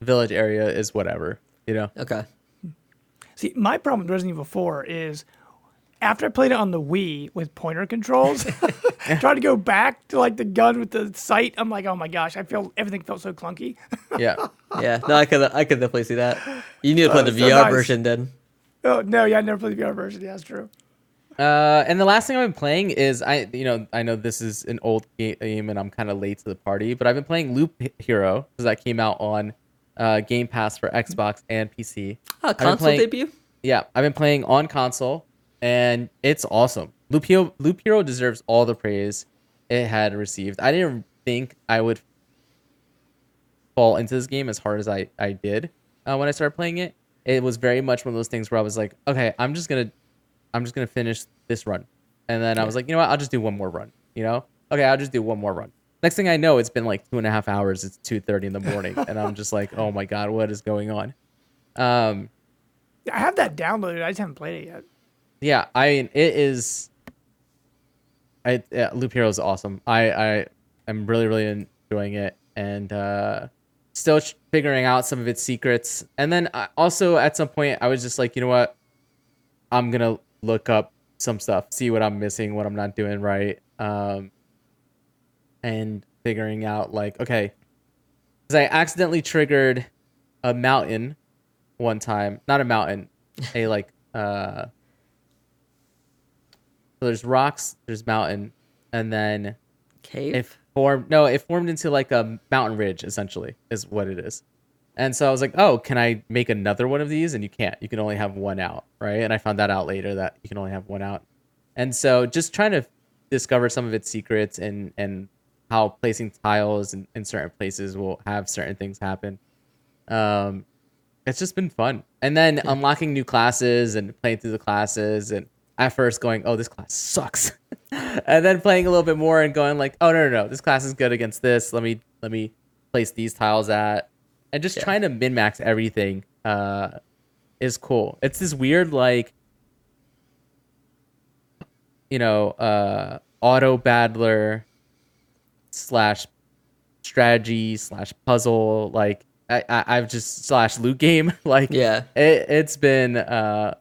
village area is whatever, you know. okay. See, my problem with Resident Evil 4 is after I played it on the Wii with pointer controls, trying to go back to like the gun with the sight, I'm like, oh my gosh, I feel everything felt so clunky. Yeah. Yeah, no, I could I could definitely see that. You need to play Oh, the so VR nice. version then. oh no, yeah, I never played the VR version. Yeah, that's true. Uh, and the last thing I've been playing is I, you know, I know this is an old game and I'm kind of late to the party, but I've been playing Loop Hero because that came out on uh, Game Pass for Xbox and PC. Ah, been console playing- debut. Yeah, I've been playing on console, and it's awesome. Loop Hero, Loop Hero deserves all the praise it had received. I didn't think I would fall into this game as hard as I I did uh, when I started playing it. It was very much one of those things where I was like, okay, I'm just gonna, I'm just gonna finish this run, and then I was like, you know what, I'll just do one more run. You know, okay, I'll just do one more run. Next thing I know, it's been like two and a half hours. It's two thirty in the morning, and I'm just like, oh my god, what is going on? Um, I have that downloaded. I just haven't played it yet. Yeah i mean it is I yeah, loop hero is awesome. I i i'm really really enjoying it and uh still figuring out some of its secrets. And then I, also at some point i was just like you know what? I'm gonna look up some stuff see what i'm missing what i'm not doing right um and figuring out like okay because i accidentally triggered a mountain one time not a mountain a like uh so there's rocks, there's mountain, and then Cave. it formed. No, it formed into like a mountain ridge. Essentially, is what it is. And so I was like, oh, can I make another one of these? And you can't. You can only have one out, right? And I found that out later that you can only have one out. And so just trying to discover some of its secrets and and how placing tiles in, in certain places will have certain things happen. Um, it's just been fun. And then unlocking new classes and playing through the classes and at first going, oh, this class sucks. and then playing a little bit more and going like, oh no, no, no, this class is good against this. Let me let me place these tiles at and just Yeah. trying to min max everything uh is cool. It's this weird like you know, uh auto battler slash strategy slash puzzle like I, I I've just slash loot game like Yeah. it, it's been uh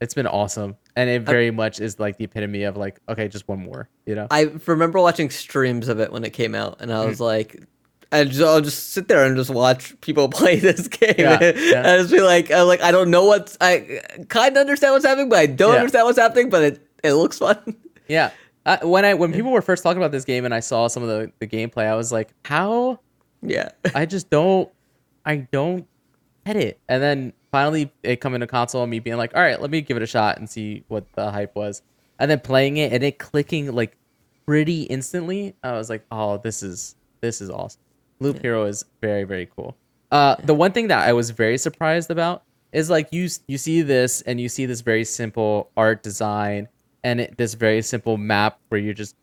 it's been awesome and it very much is like the epitome of like okay just one more you know I remember watching streams of it when it came out, and. I was like, I just, I'll just sit there and just watch people play this game. Yeah, yeah. I just be like, I like, I don't know what's, I kind of understand what's happening, but I don't Yeah. understand what's happening. But it, it looks fun. yeah uh, when i when people were first talking about this game and i saw some of the, the gameplay i was like how yeah, i just don't i don't get it and then finally it coming to console and me being like all right let me give it a shot and see what the hype was. And then playing it and it clicking like pretty instantly i was like oh this is this is awesome. Loop hero is very very cool. Uh the one thing that i was very surprised about is like you you see this and you see this very simple art design and it, this very simple map where you're just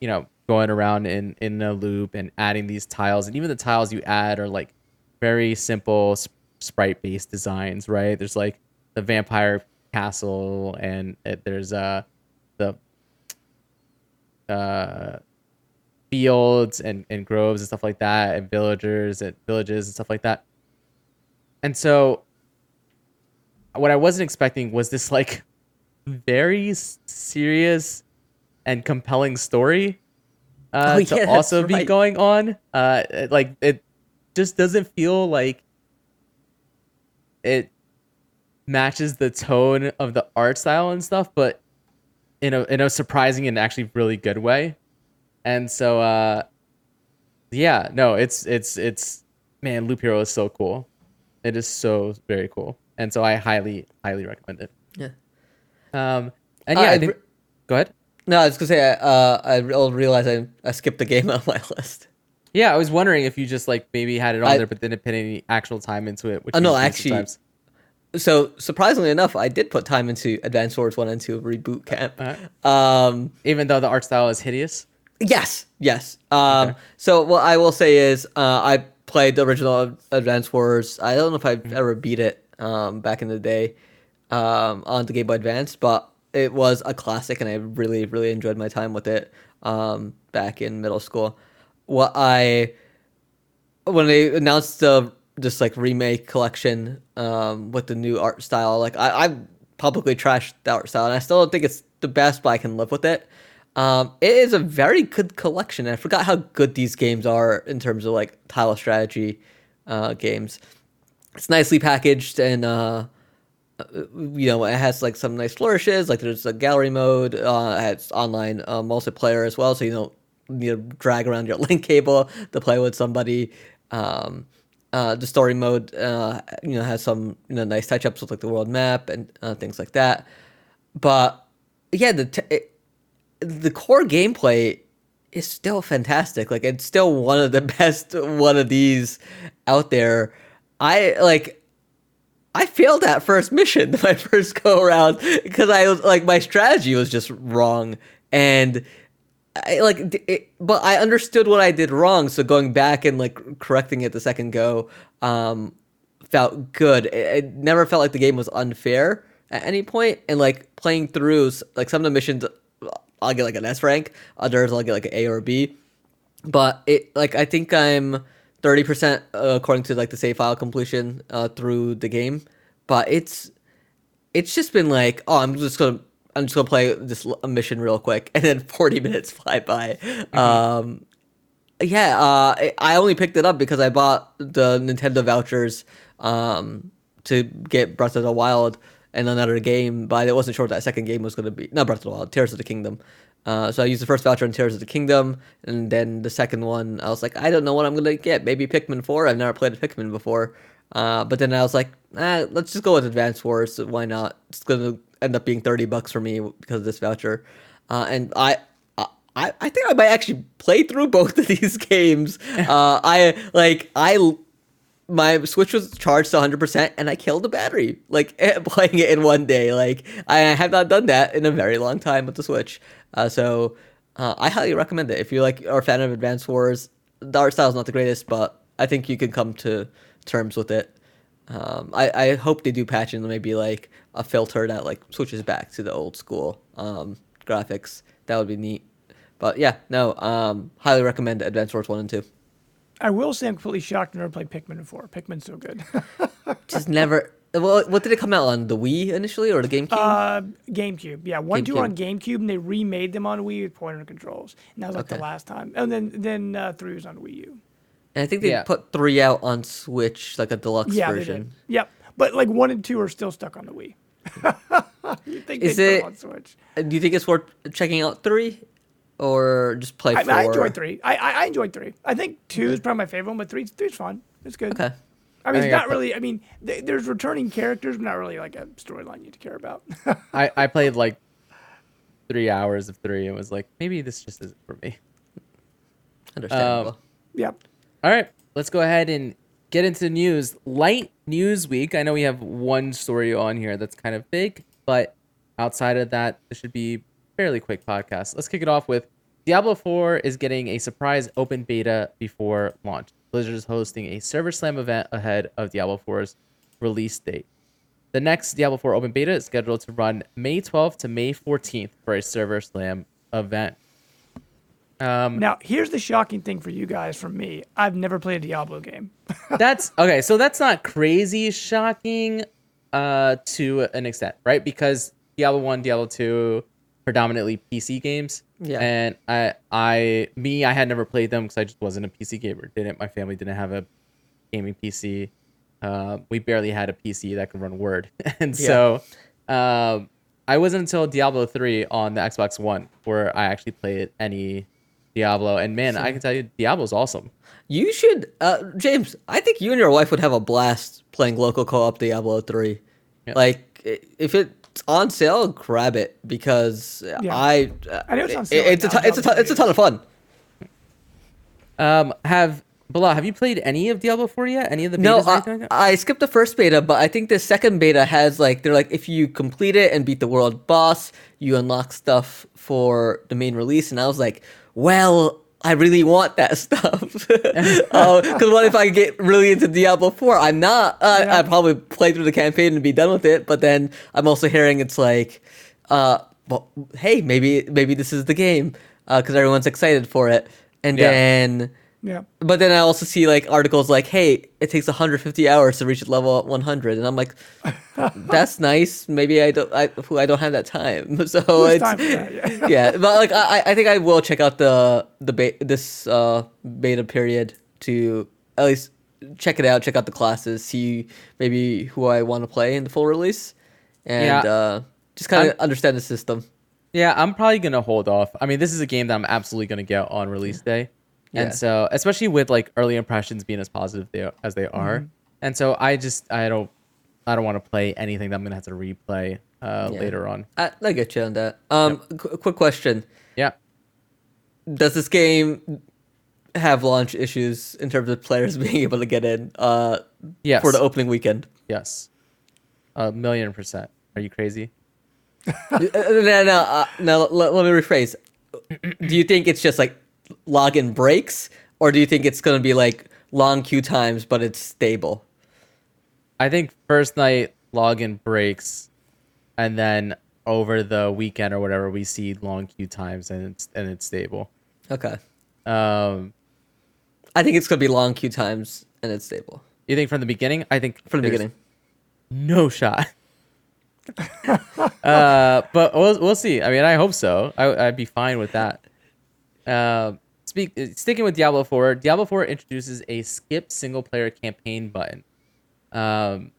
you know going around in in a loop and adding these tiles. And even the tiles you add are like very simple sprite based designs right there's like the vampire castle and it, there's uh the uh fields and, and groves and stuff like that and villagers and villages and stuff like that and so what i wasn't expecting was this like very serious and compelling story uh, Oh, to yeah, that's also be right. going on. Uh, like it just doesn't feel like it matches the tone of the art style and stuff, but in a in a surprising and actually really good way. And so, uh, yeah, no, it's it's it's man, Loop Hero is so cool. It is so very cool, and so I highly highly recommend it. yeah. Um, and yeah, I I think. re- Go ahead. No, I was gonna say, uh, I re- realized I, I skipped the game on my list. Yeah, I was wondering if you just like maybe had it on I- there, but didn't put any actual time into it. Which Oh, no, actually- sometimes. So surprisingly enough, I did put time into Advanced Wars One and Two Reboot Camp. Uh-huh. Um, even though the art style is hideous. Yes, yes. Um, Okay. So what I will say is, uh, I played the original Advance Wars. I don't know if I've Mm-hmm. ever beat it um, back in the day um, on the Game Boy Advance, but it was a classic, and I really, really enjoyed my time with it um, back in middle school. What I when they announced the this like remake collection um, with the new art style, like I, I publicly trashed the art style, and I still don't think it's the best, but I can live with it. Um, it is a very good collection. I forgot how good these games are in terms of like tile strategy uh, games. It's nicely packaged and uh, you know, it has like some nice flourishes. Like there's a gallery mode. Uh, it has online uh, multiplayer as well, so you don't need to drag around your link cable to play with somebody. Um, uh, the story mode, uh, you know, has some you know nice touch ups with like the world map and uh, things like that. But yeah, the t- it, the core gameplay is still fantastic. Like it's still one of the best one of these out there. I like I failed that first mission, my first go around, because I was like my strategy was just wrong, and I like, it, but I understood what I did wrong. So going back and like correcting it the second go, um, felt good. It, it never felt like the game was unfair at any point, and like playing through like some of the missions, I'll get like an S rank, others I'll get like an A or a B, but it like I think I'm thirty percent uh, according to like the save file completion uh, through the game, but it's it's just been like oh I'm just gonna I'm just gonna play this mission real quick, and then forty minutes fly by. Mm-hmm. Um, yeah, uh, I only picked it up because I bought the Nintendo vouchers um, to get Breath of the Wild and another game, but I wasn't sure what that second game was going to be. Not Breath of the Wild, Tears of the Kingdom. Uh, so I used the first voucher on Tears of the Kingdom, and then the second one, I was like, I don't know what I'm gonna get. Maybe Pikmin Four. I've never played a Pikmin before, uh, but then I was like, eh, let's just go with Advanced Wars. Why not? It's gonna end up being thirty bucks for me because of this voucher, uh, and I. I, I think I might actually play through both of these games. Uh, I like I my Switch was charged to 100% and I killed the battery, like playing it in one day. Like, I have not done that in a very long time with the Switch. Uh, so uh, I highly recommend it. If you like are a fan of Advanced Wars, the art style is not the greatest, but I think you can come to terms with it. Um, I, I hope they do patch in maybe like a filter that like switches back to the old school um, graphics. That would be neat. But yeah, no, um, highly recommend Advance Wars 1 and 2. I will say I'm completely shocked I never played Pikmin before. Pikmin's so good. Just never well, what did it come out on? The Wii initially or the GameCube? Uh, GameCube. Yeah, one, GameCube. two on GameCube, and they remade them on Wii with pointer controls. And that was like okay. the last time. And then then uh, three was on Wii U. And I think they yeah. put three out on Switch, like a deluxe yeah, version. Yep, but like one and two are still stuck on the Wii. you think Is it? on Switch? Uh, do you think it's worth checking out three? Or just play I, four? I enjoyed three. I, I, I enjoyed three. I think two is probably my favorite one, but three three's fun. It's good. Okay. I mean, I it's not really. I mean, th- there's returning characters, but not really like a storyline you to care about. I I played like three hours of three and was like, maybe this just isn't for me. Understandable. Um, yep. All right, let's go ahead and get into the news. Light news week. I know we have one story on here that's kind of big, but outside of that, this should be fairly quick podcast. Let's kick it off with Diablo 4 is getting a surprise open beta before launch. Blizzard is hosting a server slam event ahead of Diablo 4's release date. The next Diablo 4 open beta is scheduled to run May 12th to May 14th for a server slam event. Um, now, here's the shocking thing for you guys from me. I've never played a Diablo game. that's okay. So that's not crazy shocking uh, to an extent, right? Because Diablo 1, Diablo 2, predominantly PC games. Yeah. And I, I, me, I had never played them because I just wasn't a PC gamer. Didn't my family didn't have a gaming PC. Uh, we barely had a PC that could run Word, and yeah. so um, I wasn't until Diablo three on the Xbox One where I actually played any Diablo. And man, I can tell you, Diablo's awesome. You should, uh, James. I think you and your wife would have a blast playing local co-op Diablo three. Yep. Like if it's on sale, grab it because yeah. I. Uh, I know it's on sale. It's, right a t- it's a ton, it's a ton of fun. Um, have Bilal, have you played any of Diablo 4 yet? Any of the betas? No, like I skipped the first beta, but I think the second beta has like they're like if you complete it and beat the world boss, you unlock stuff for the main release, and I was like, well, I really want that stuff. Because uh, what if I get really into Diablo 4? I'm not. Uh, yeah. I'd probably play through the campaign and be done with it. But then I'm also hearing it's like, uh, well, hey, maybe maybe this is the game because uh, everyone's excited for it. And yeah. then yeah. But then I also see like articles like, "Hey, it takes 150 hours to reach level 100," and I'm like, "That's nice. Maybe I don't. I, I don't have that time." So it's time that, yeah. yeah. But like, I I think I will check out the the be- this uh, beta period to at least check it out, check out the classes, see maybe who I want to play in the full release. and Yeah. uh, just kind of understand the system. Yeah, I'm probably gonna hold off. I mean, this is a game that I'm absolutely gonna get on release day, Yeah. and so especially with like early impressions being as positive they, as they are, Mm-hmm. and so I just I don't I don't want to play anything that I'm gonna have to replay uh, Yeah. later on. I, I get you on that. Um, qu- quick question: Yeah, Does this game have launch issues in terms of players being able to get in uh, yes, for the opening weekend? yes, a million percent. Are you crazy? Uh, no, no, uh, no. Let, let me rephrase. Do you think it's just like login breaks, or do you think it's gonna be like long queue times, but it's stable? I think first night login breaks, and then over the weekend or whatever, we see long queue times and it's and it's stable. Okay. Um, I think it's gonna be long queue times and it's stable you think from the beginning? I think from the beginning. no shot. uh, but we'll we'll see. I mean, I hope so. I, I'd be fine with that. Uh, speak sticking with Diablo 4. Diablo 4 introduces a skip single player campaign button. Um,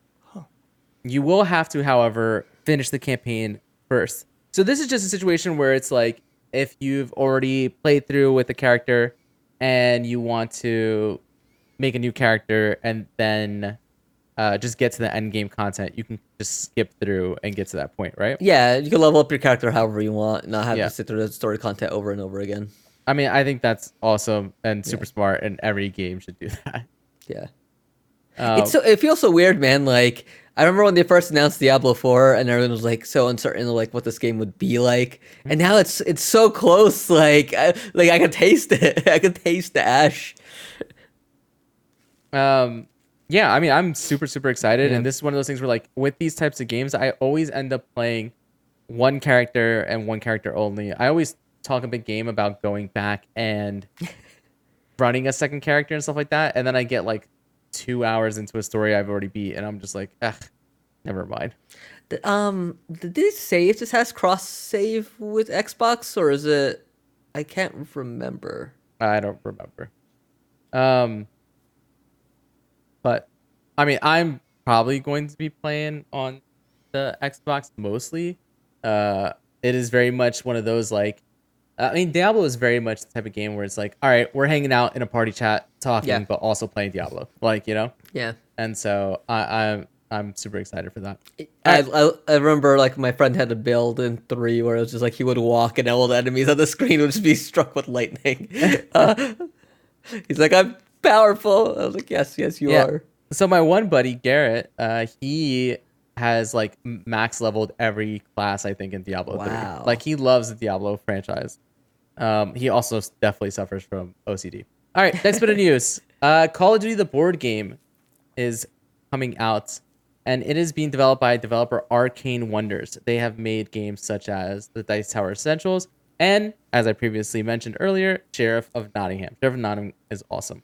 you will have to, however, finish the campaign first. So this is just a situation where it's like if you've already played through with a character and you want to make a new character and then uh, just get to the end game content, you can just skip through and get to that point, right? Yeah, you can level up your character however you want, not have Yeah. to sit through the story content over and over again. I mean, I think that's awesome and super smart, and every game should do that. Yeah. Um, it's so it feels so weird, man. Like I remember when they first announced Diablo Four, and everyone was like so uncertain, like what this game would be like. And now it's it's so close. Like I, like I can taste it. I can taste the ash. um, yeah, I mean, I'm super super excited, and this is one of those things where like with these types of games, I always end up playing one character and one character only. I always talk a big game about going back and running a second character and stuff like that, and then I get like two hours into a story I've already beat, and I'm just like, ugh, never mind. Um, did they say if this has cross save with Xbox or is it? I can't remember. I don't remember. Um, but I mean, I'm probably going to be playing on the Xbox mostly. Uh, it is very much one of those like, I mean, Diablo is very much the type of game where it's like, all right, we're hanging out in a party chat talking, Yeah. but also playing Diablo, like you know. Yeah. And so I, I'm I'm super excited for that. I, I I remember like my friend had a build in three where it was just like he would walk and all the enemies on the screen would just be struck with lightning. Uh, he's like, I'm powerful. I was like, yes, yes, you are. So my one buddy Garrett, uh, he has like max leveled every class I think in Diablo Wow. 3. Like he loves the Diablo franchise. Um, he also definitely suffers from OCD. All right, next bit of news. Uh, Call of Duty the board game is coming out, and it is being developed by developer Arcane Wonders. They have made games such as the Dice Tower Essentials and, as I previously mentioned earlier, Sheriff of Nottingham. Sheriff of Nottingham is awesome.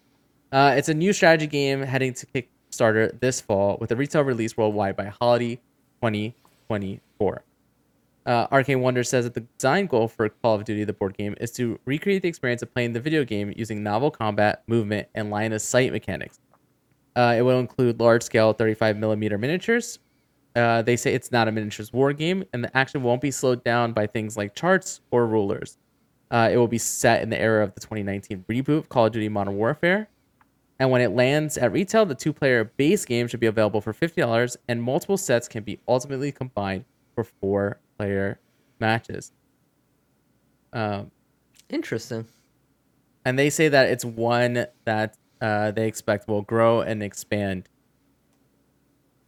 Uh, it's a new strategy game heading to Kickstarter this fall with a retail release worldwide by holiday 2024. Uh, Arcane Wonder says that the design goal for Call of Duty, the board game, is to recreate the experience of playing the video game using novel combat, movement, and line of sight mechanics. Uh, it will include large scale 35 millimeter miniatures. Uh, they say it's not a miniatures war game, and the action won't be slowed down by things like charts or rulers. Uh, it will be set in the era of the 2019 reboot of Call of Duty Modern Warfare. And when it lands at retail, the two player base game should be available for $50, and multiple sets can be ultimately combined for four player matches. Um, Interesting. and they say that it's one that uh, they expect will grow and expand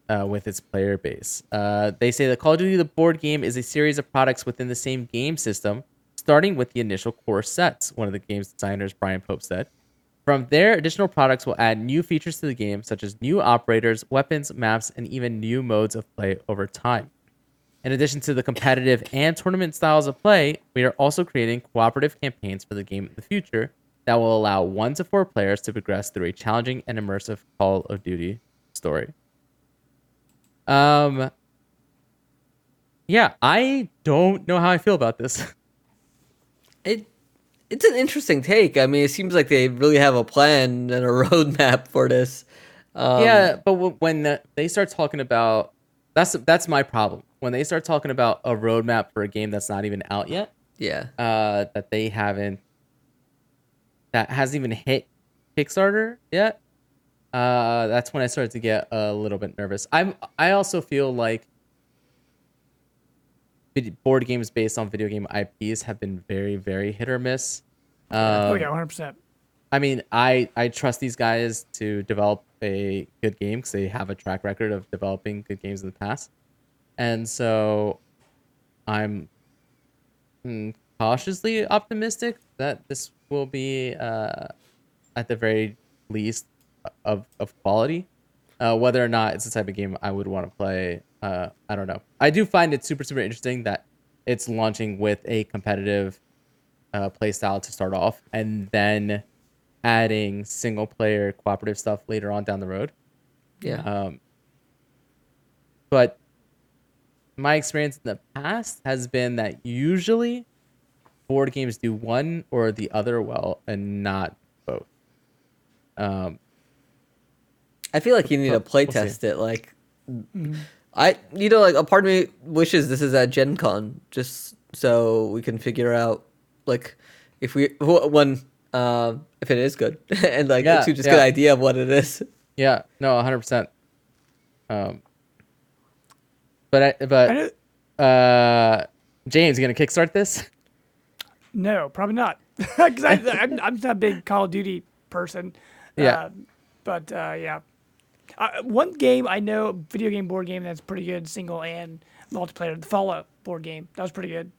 uh, with its player base. Uh, they say that Call of Duty the board game is a series of products within the same game system, starting with the initial core sets. One of the game's designers, Brian Pope, said. From there, additional products will add new features to the game, such as new operators, weapons, maps, and even new modes of play over time. In addition to the competitive and tournament styles of play, we are also creating cooperative campaigns for the game in the future that will allow one to four players to progress through a challenging and immersive Call of Duty story. Um, yeah, I don't know how I feel about this. It it's an interesting take. I mean, it seems like they really have a plan and a roadmap for this. Um, yeah, but w- when the, they start talking about that's that's my problem. when they start talking about a roadmap for a game that's not even out yet, Yeah. uh, that they haven't, that hasn't even hit Kickstarter yet, uh, that's when I started to get a little bit nervous. I'm. I also feel like board games based on video game IPs have been very, very hit or miss. Um, oh yeah, 100. percent I mean, I I trust these guys to develop a good game because they have a track record of developing good games in the past, and so I'm mm, cautiously optimistic that this will be uh, at the very least of of quality. Uh, whether or not it's the type of game I would want to play, uh, I don't know. I do find it super super interesting that it's launching with a competitive uh, play style to start off, and then adding single player cooperative stuff later on down the road. Yeah. Um, but my experience in the past has been that usually board games do one or the other well and not both. Um, I feel like you need to We'll- play we'll see. test it. Like, I, you know, like a part of me wishes this is at Gen Con just so we can figure out, like, if we wh- when um if it is good and like Yeah, to just yeah. get an idea of what it is. yeah, no, hundred percent. Um, but I, I but know, uh, James, you gonna kickstart this? no, probably not, because I'm I'm not a big Call of Duty person. Yeah. Uh, but uh, yeah, uh, one game I know, video game board game that's pretty good, single and multiplayer. The Fallout board game that was pretty good.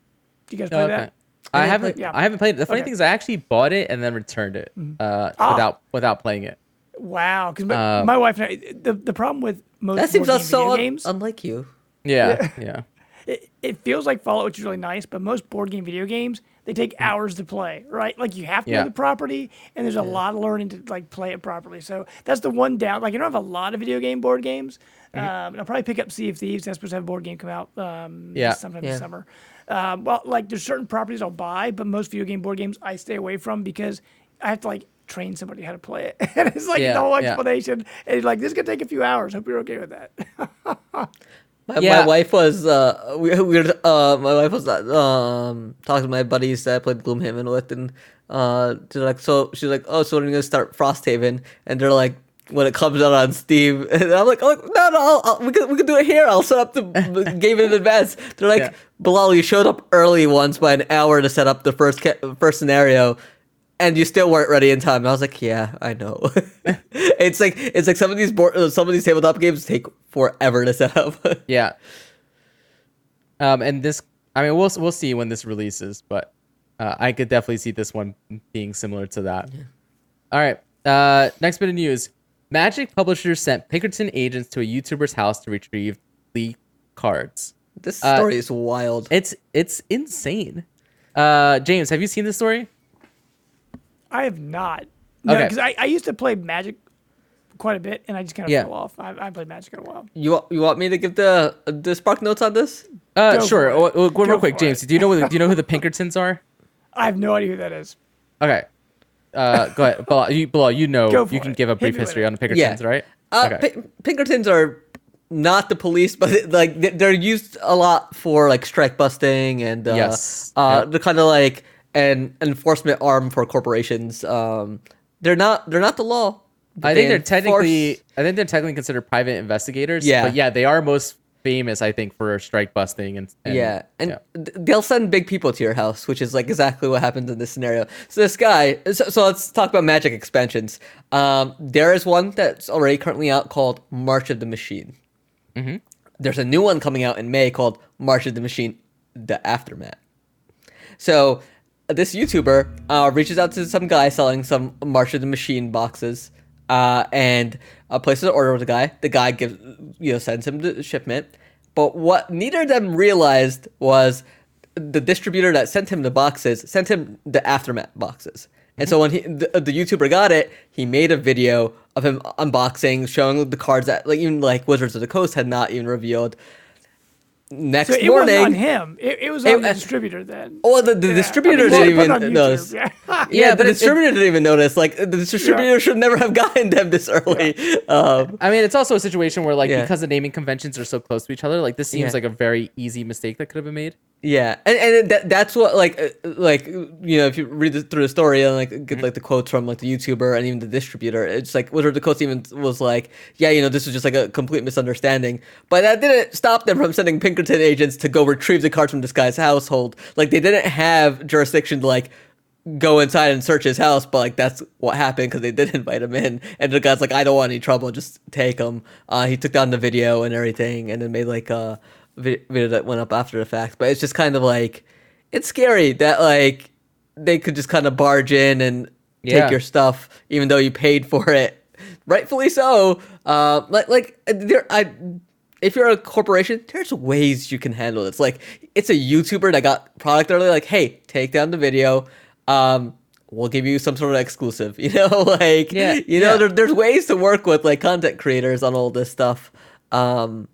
Do you guys play Okay. that? I haven't. play- yeah. I haven't played. it. The funny Okay. thing is, I actually bought it and then returned it uh, Ah. without without playing it. Wow, because my, Uh, my wife and I, the the problem with most That seems board game so video un- games, unlike you. Yeah, yeah, it, it feels like Fallout, which is really nice, but most board game video games they take hours to play, right? Like you have to Yeah. know the property, and there's a lot of learning to like play it properly. So that's the one down. Like I don't have a lot of video game board games. Mm-hmm. Um, I'll probably pick up Sea of Thieves. That's supposed to have a board game come out um, Yeah. sometime Yeah. this summer. Um, well, like there's certain properties I'll buy, but most video game board games I stay away from because I have to like train somebody how to play it, and it's like Yeah, the whole yeah. explanation. And like this could take a few hours. Hope you're okay with that. My, Yeah. my wife was uh we, we were uh my wife was uh, um talking to my buddies that I played Gloomhaven with and uh they're like so she's like oh so when are you gonna start Frosthaven? And they're like when it comes out on Steam. And I'm like oh no no I'll, I'll, we can we can do it here. I'll set up the game in advance. They're like Yeah. Bilal you showed up early once by an hour to set up the first ca- first scenario and you still weren't ready in time. I was like, yeah, I know. it's like it's like some of these board, uh, some of these tabletop games take forever to set up. yeah. Um, and this, I mean, we'll we'll see when this releases, but uh, I could definitely see this one being similar to that. All right. Uh, next bit of news: Magic publishers sent Pinkerton agents to a YouTuber's house to retrieve leaked cards. this Uh, story is wild. It's it's insane. Uh, James, have you seen this story? I have not. No, Okay. because I, I used to play Magic quite a bit, and I just kind of Yeah. fell off. I, I played Magic in a while. You you want me to give the the spark notes on this? Uh, Go sure. for it. Well, well, real quick, James, it. do you know who, do you know who the Pinkertons are? I have no idea who that is. Okay. Uh, go ahead, Bilal. You, Bilal, you know, Go for you can it. give a brief history it. on the Pinkertons, right? Uh, okay. Pin- Pinkertons are not the police, but like they- they're used a lot for like strike busting and uh, Yes. uh, Yep. they're kind of like an enforcement arm for corporations. Um, they're not they're not the law. I think they they're enforce- technically, I think they're technically considered private investigators. Yeah. but yeah, they are most famous, I think, for strike busting and, and yeah, and yeah. they'll send big people to your house, which is like exactly what happens in this scenario. So this guy, so, so let's talk about Magic expansions. Um, there is one that's already currently out called March of the Machine. Mm-hmm. There's a new one coming out in May called March of the Machine: The Aftermath. So this YouTuber uh, reaches out to some guy selling some March of the Machine boxes, uh, and uh, places an order with the guy. The guy gives, you know, sends him the shipment. But what neither of them realized was the distributor that sent him the boxes sent him the aftermath boxes. And so when he, the, the YouTuber got it, he made a video of him unboxing, showing the cards that like even like Wizards of the Coast had not even revealed next So it morning. wasn't on him. It, it was on It- the distributor then. Oh, the, the Yeah, distributor I mean, didn't put it on even notice. Yeah. Yeah, Yeah, the but it- it- distributor didn't even notice. Like the distributor should never have gotten them this early. Um, I mean, it's also a situation where like Yeah. because the naming conventions are so close to each other, like this seems Yeah. like a very easy mistake that could have been made. Yeah, and and that, that's what like uh, like you know if you read the, through the story and like get like the quotes from like the YouTuber and even the distributor, it's like what are the quotes even was like, yeah, you know this was just like a complete misunderstanding, but that didn't stop them from sending Pinkerton agents to go retrieve the cards from this guy's household. Like they didn't have jurisdiction to like go inside and search his house, but like that's what happened because they did invite him in, and the guy's like, I don't want any trouble, just take him. Uh, he took down the video and everything, and then made like a video that went up after the fact. But it's just kind of like it's scary that like they could just kind of barge in and Yeah. take your stuff, even though you paid for it, rightfully so. Uh, like like there I. If you're a corporation, there's ways you can handle it. It's like it's a YouTuber that got product early, like, hey, take down the video. Um, we'll give you some sort of exclusive. You know, like Yeah, you know, yeah. there, there's ways to work with like content creators on all this stuff. Um,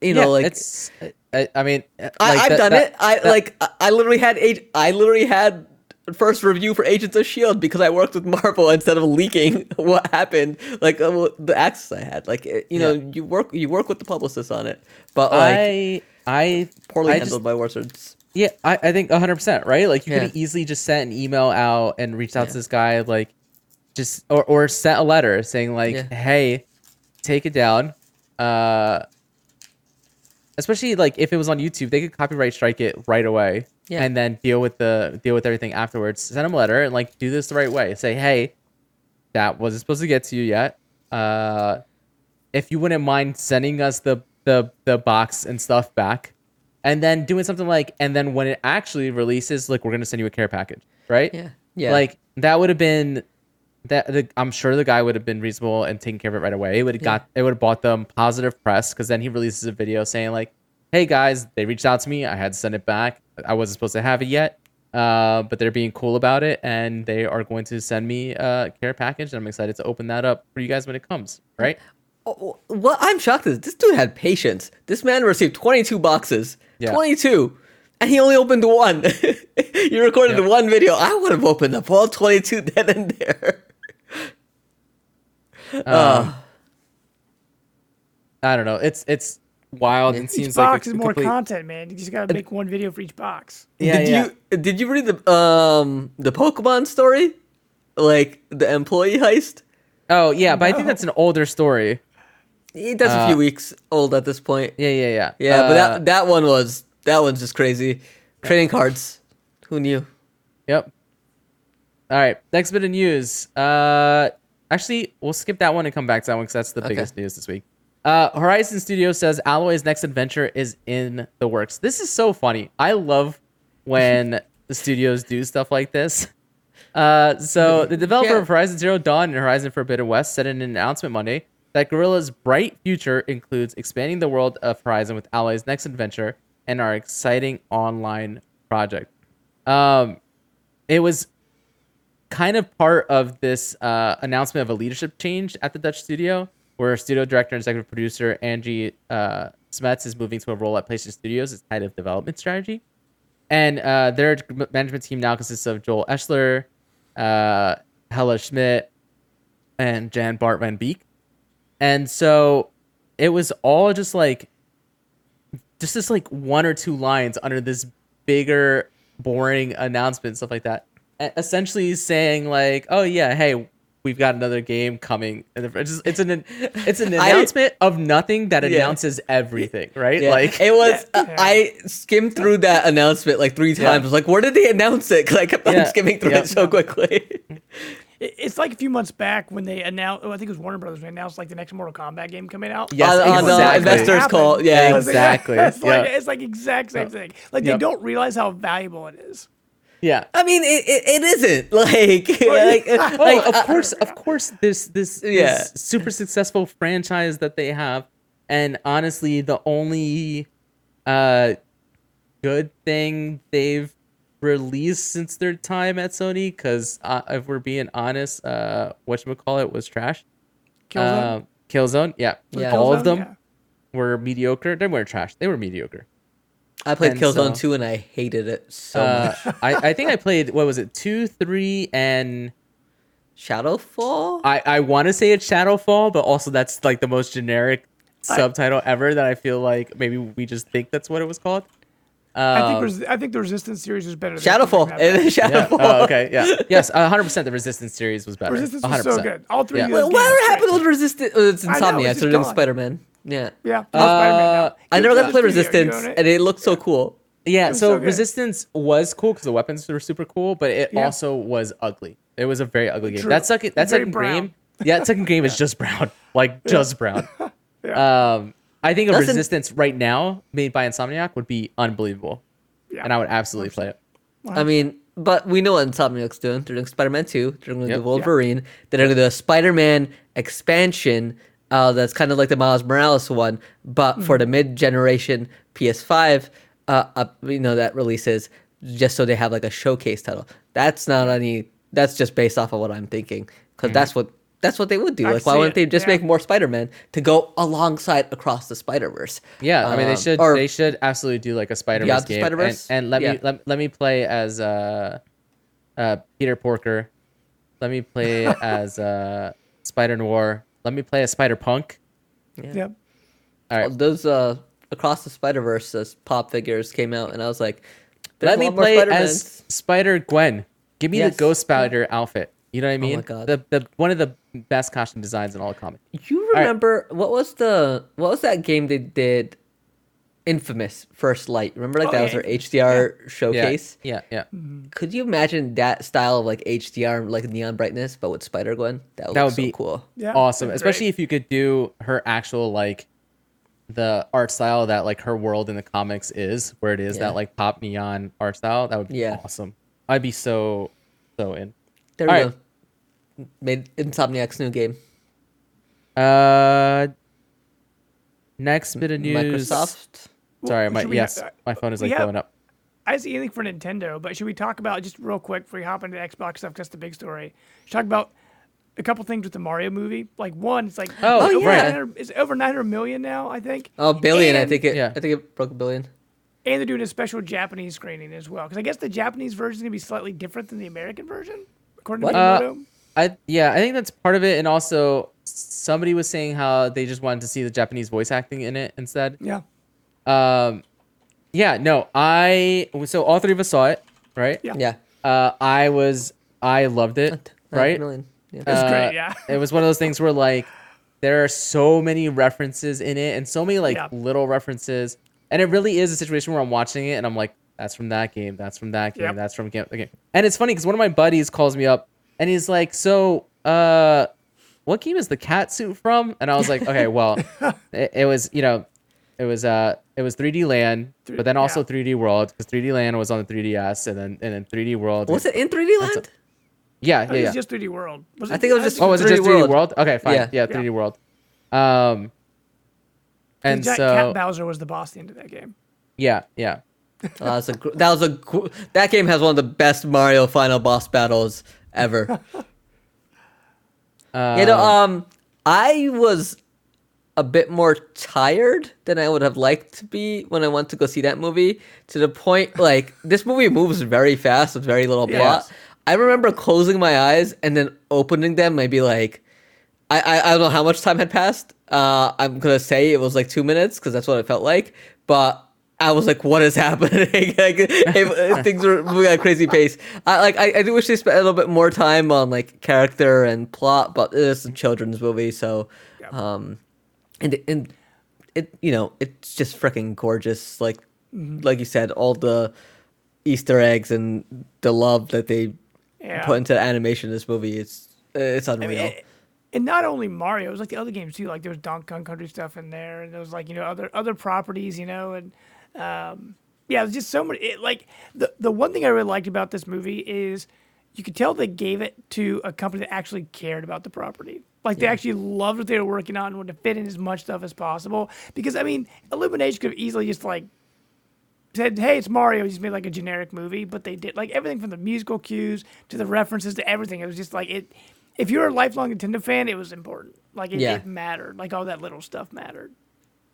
you know, yeah, like it's. I, I mean, uh, I, like, I've that- done that- it. I that- like I- I literally had I literally had first review for Agents of Shield because I worked with Marvel instead of leaking what happened, like uh, the access I had. Like you know, Yeah. you work you work with the publicist on it, but like I I poorly I handled just- by Wizards. Yeah, I, I think 100%, right? Like, you could Yeah. have easily just sent an email out and reached out Yeah. to this guy, like, just, or, or sent a letter saying, like, hey, take it down. Uh, especially, like, if it was on YouTube, they could copyright strike it right away Yeah. and then deal with the, deal with everything afterwards. Send them a letter and, like, do this the right way. Say, hey, that wasn't supposed to get to you yet. Uh, if you wouldn't mind sending us the, the, the box and stuff back, and then doing something like and then when it actually releases like we're going to send you a care package right Yeah. Yeah. like that would have been that the, i'm sure the guy would have been reasonable and taking care of it right away it would have got it would have bought them positive press because then he releases a video saying like hey guys they reached out to me i had to send it back i wasn't supposed to have it yet uh, but they're being cool about it and they are going to send me a care package and i'm excited to open that up for you guys when it comes right Oh, what I'm shocked is this dude had patience. This man received 22 boxes. Yeah. 22. And he only opened one. you recorded one video. I would have opened up all 22 then and there. um, i don't know it's it's wild and Each seems like box a is more complete- content, man. You just gotta make one video for each box. Yeah, did yeah. you did you read the um the Pokemon story? Like the employee heist? Oh yeah, but I think that's an older story. That's a Uh, few weeks old at this point. Yeah, yeah, yeah. Yeah, but Uh, that that one was that one's just crazy. Trading cards. Who knew? Yep. All right, next bit of news. Uh, actually, we'll skip that one and come back to that one because that's the Okay. biggest news this week. Uh, Horizon Studio says Aloy's next adventure is in the works. This is so funny. I love when the studios do stuff like this. Uh, so the developer Yeah. of Horizon Zero Dawn and Horizon Forbidden West said in an announcement Monday that Guerrilla's bright future includes expanding the world of Horizon with Aloy's next adventure and our exciting online project. Um, it was kind of part of this uh, announcement of a leadership change at the Dutch studio, where studio director and executive producer Angie uh, Smets is moving to a role at PlayStation Studios as head of development strategy. And uh, their management team now consists of Joel Eschler, uh, Hella Schmidt, and Jan Bart Van Beek. And so it was all just like, just this like one or two lines under this bigger, boring announcement, stuff like that. Essentially saying like, oh yeah, hey, we've got another game coming. And it's, just, it's an it's an I- announcement of nothing that Yeah. announces everything, right? Yeah, Like it was. uh, I skimmed through that announcement like three times. Yeah. I was like, "Where did they announce it?" Because I kept on skimming through yeah. it so quickly. It's like a few months back when they announced. Oh, I think it was Warner Brothers. When they announced like the next Mortal Kombat game coming out. Yes, on, on, exactly. investors call. Yeah, It's like- Exactly, It's like, yeah. it's like exact same thing. Like Yep. they don't realize how valuable it is. Yeah. I mean, it, it, it isn't like like, Oh, like of uh, course, of course, this this, Yeah. this super successful franchise that they have, and honestly, the only uh good thing they've released since their time at Sony, because uh, if we're being honest, uh, what call it was trash. Killzone? Uh, Killzone, yeah, Yeah. all of them Yeah. were mediocre. They weren't trash. They were mediocre. I played And Killzone so- 2 and I hated it so Uh, much. I, I think I played what was it two, three, and Shadowfall? I I want to say it's Shadowfall, but also that's like the most generic subtitle ever that I feel like maybe we just think that's what it was called. I think Um, res- I think the Resistance series was better. Than Shadowfall. That. It is yeah. Shadowfall. Oh, okay. Yeah. Yes. hundred percent. The Resistance series was better. Resistance 100%. was so good. All three Yeah. of those Well, games whatever happened great. with Resistance? Oh, it's I know, Insomniac. it's They're just. Spider Man. Yeah. Yeah, Uh, I never got to play a studio, you Resistance, it. and it looked so cool. Yeah. So, so. Resistance was cool because the weapons were super cool, but it Yeah. also was ugly. It was a very ugly game. True. That second. That Very second brown. game. Yeah. That second game is just brown. Like just brown. Yeah. Um. I think a That's an- Resistance right now made by Insomniac would be unbelievable, yeah. and I would absolutely play it. I mean, but we know what Insomniac's doing. They're doing Spider Man 2, they're going to Yep. do Wolverine, they're going to do a Spider Man expansion uh, that's kind of like the Miles Morales one, but for the mid generation PS5, uh, up, you know, that releases just so they have like a showcase title. That's not any, that's just based off of what I'm thinking, because that's what. That's what they would do. Like, why wouldn't it, they just yeah. make more Spider-Man to go alongside across the Spider-Verse? Yeah, I mean they Um, should or- they should absolutely do like a Spider Beyond Verse game and, Spider-Verse? and let me let, let me play as uh uh Peter Porker. Let me play as uh Spider Noir. Let me play as Spider Punk. yeah. All right. those uh across the Spider Verse as pop figures came out, and I was like, there's Let a me play as Spider Gwen. Give me Yes. the Ghost Spider outfit. You know what I mean? my God. The the one of the best costume designs in all of comics. You right. remember what was the what was that game they did? Infamous First Light. Remember, like Oh, that yeah, was their HDR Yeah, showcase. yeah, yeah. Could you imagine that style of like HDR, like neon brightness, but with Spider Gwen? That would, That look would so be cool. Yeah, awesome, especially great. if you could do her actual like the art style that like her world in the comics is, where it is Yeah. that like pop neon art style. That would be Yeah. awesome. I'd be so so in. There we All right. go. Made Insomniac's new game. Uh, next bit of news. Microsoft. Sorry, my should we yes, ha- my phone is like have- blowing up. I see anything for Nintendo, but should we talk about just real quick before we hop into Xbox stuff? That's the big story. Should we talk about a couple things with the Mario movie. Like one, it's like Oh, it's over right. It's over 900 million now, I think. Oh, billion. I think it. Yeah. I think it broke a billion. And they're doing a special Japanese screening as well, because I guess the Japanese version is gonna be slightly different than the American version, according to What? Uh, I yeah, I think that's part of it, and also somebody was saying how they just wanted to see the Japanese voice acting in it instead. yeah. Um, yeah, no, I so all three of us saw it, right? Yeah. Yeah. Uh, I was I loved it, Nine right? million. Yeah. It's Uh, great, yeah. it was one of those things where like there are so many references in it and so many like Yeah. little references, and it really is a situation where I'm watching it and I'm like, that's from that game, that's from that game, Yep. that's from game. Okay, and it's funny because one of my buddies calls me up and he's like, so uh, what game is the cat suit from? And I was like, okay, well, it, it was you know, it was uh, it was 3D Land, but then also yeah. 3D World because 3D Land was on the 3DS and then and then 3D World. Was it in 3D That's Land? Yeah, I yeah, think yeah. just 3D World. Was it, I think it was just Oh, was it just 3D 3D World. World? Okay, fine. Yeah. Yeah, 3D World. Um, and Jack, so Cat Bowser was the boss at the end of that game. yeah, yeah. Uh, that's a, that was a that game has one of the best Mario final boss battles ever. Um, you know, um, I was a bit more tired than I would have liked to be when I went to go see that movie. To the point, like this movie moves very fast with very little Yes. plot. I remember closing my eyes and then opening them, maybe like I, I, I don't know how much time had passed. Uh, I'm gonna say it was like two minutes because that's what it felt like. But I was like, "What is happening?" like, it- things were moving at a crazy pace. I like I, I do wish they spent a little bit more time on like character and plot, but it is a children's movie, so um, and and it you know it's just freaking gorgeous. Like like you said, all the Easter eggs and the love that they Yeah. put into the animation in this movie. It's it's I unreal. mean, it- and not only Mario, it was like the other games too. Like there was Donkey Kong Country stuff in there, and there was like you know other other properties, you know, and um, yeah, it was just so many. It, like the the one thing I really liked about this movie is you could tell they gave it to a company that actually cared about the property. Like they actually loved what they were working on and wanted to fit in as much stuff as possible. Because I mean, Illumination could have easily just like said, "Hey, it's Mario." He just made like a generic movie, but they did like everything from the musical cues to the references to everything. It was just like it. If you're a lifelong Nintendo fan, it was important. Like it, Yeah. it mattered. Like all that little stuff mattered.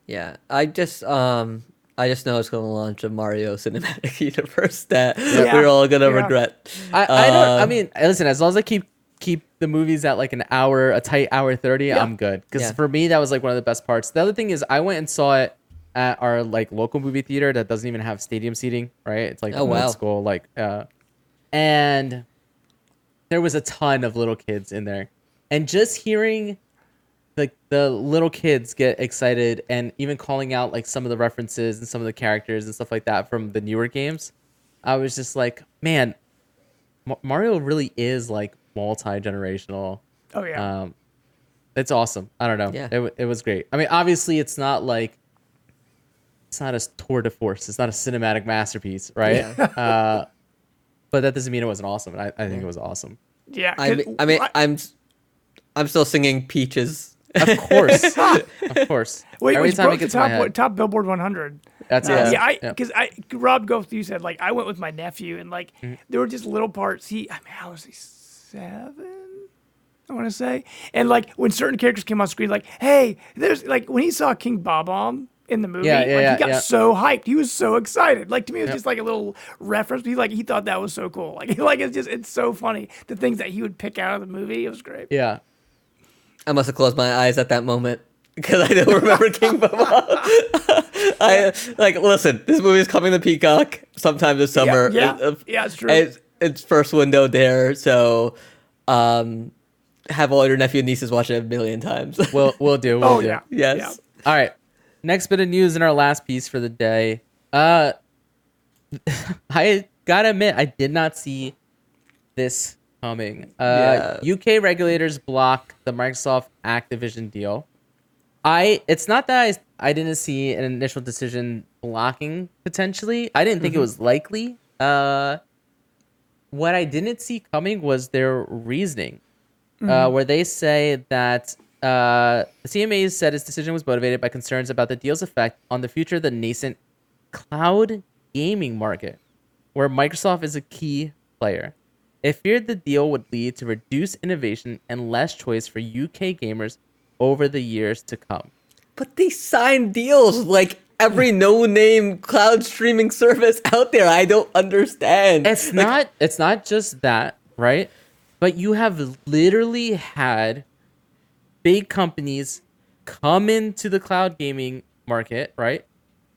Yeah, I just um I just know it's going to launch a Mario Cinematic Universe that Yeah. we're all gonna Yeah. regret. I, I don't. I Um, mean, listen. As long as I keep keep the movies at like an hour, a tight hour thirty, I'm good. Because Yeah. for me, that was like one of the best parts. The other thing is, I went and saw it at our like local movie theater that doesn't even have stadium seating. Right? It's like Oh, wow. school. Like, uh, and there was a ton of little kids in there, and just hearing the the little kids get excited and even calling out like some of the references and some of the characters and stuff like that from the newer games, I was just like, man, Mario really is like multi generational. Oh yeah. Um, it's awesome. I don't know. Yeah. It, it was great. I mean, obviously, it's not like it's not a tour de force. It's not a cinematic masterpiece, right? uh, but that doesn't mean it wasn't awesome. And I, I think it was awesome. yeah. I 'cause mean, I mean, I- I'm I'm still singing Peaches. Of course, of course. Wait, Every which time broke it the gets in my top what, top Billboard 100. that's Uh, it. yeah, I Yeah. because I Rob Goff, you said like I went with my nephew and like Mm-hmm. there were just little parts. He, I mean, how was he seven? I want to say, and like when certain characters came on screen, like hey, there's like when he saw King Bob-omb in the movie, Yeah, yeah, like yeah, he got yeah. so hyped. He was so excited. Like to me, it was Yep. just like a little reference. He like he thought that was so cool. Like like it's just it's so funny the things that he would pick out of the movie. It was great. Yeah. I must have closed my eyes at that moment because I don't remember King Baba. I like listen. This movie is coming to Peacock sometime this summer. yeah, It- uh, yeah, it's true. It's, it's first window there, so um, have all your nephew and nieces watch it a million times. We'll we'll do. We'll oh do. yeah, yes. yeah. All right. Next bit of news in our last piece for the day. Uh I gotta admit, I did not see this coming. Uh UK regulators block the Microsoft Activision deal. I it's not that I, I didn't see an initial decision blocking potentially. I didn't think it was likely. Uh what I didn't see coming was their reasoning uh, where they say that uh, the CMA said its decision was motivated by concerns about the deal's effect on the future of the nascent cloud gaming market, where Microsoft is a key player. It feared the deal would lead to reduced innovation and less choice for UK gamers over the years to come. But they sign deals like every no-name cloud streaming service out there. I don't understand. It's Like, not it's not just that, right? But you have literally had big companies come into the cloud gaming market, right?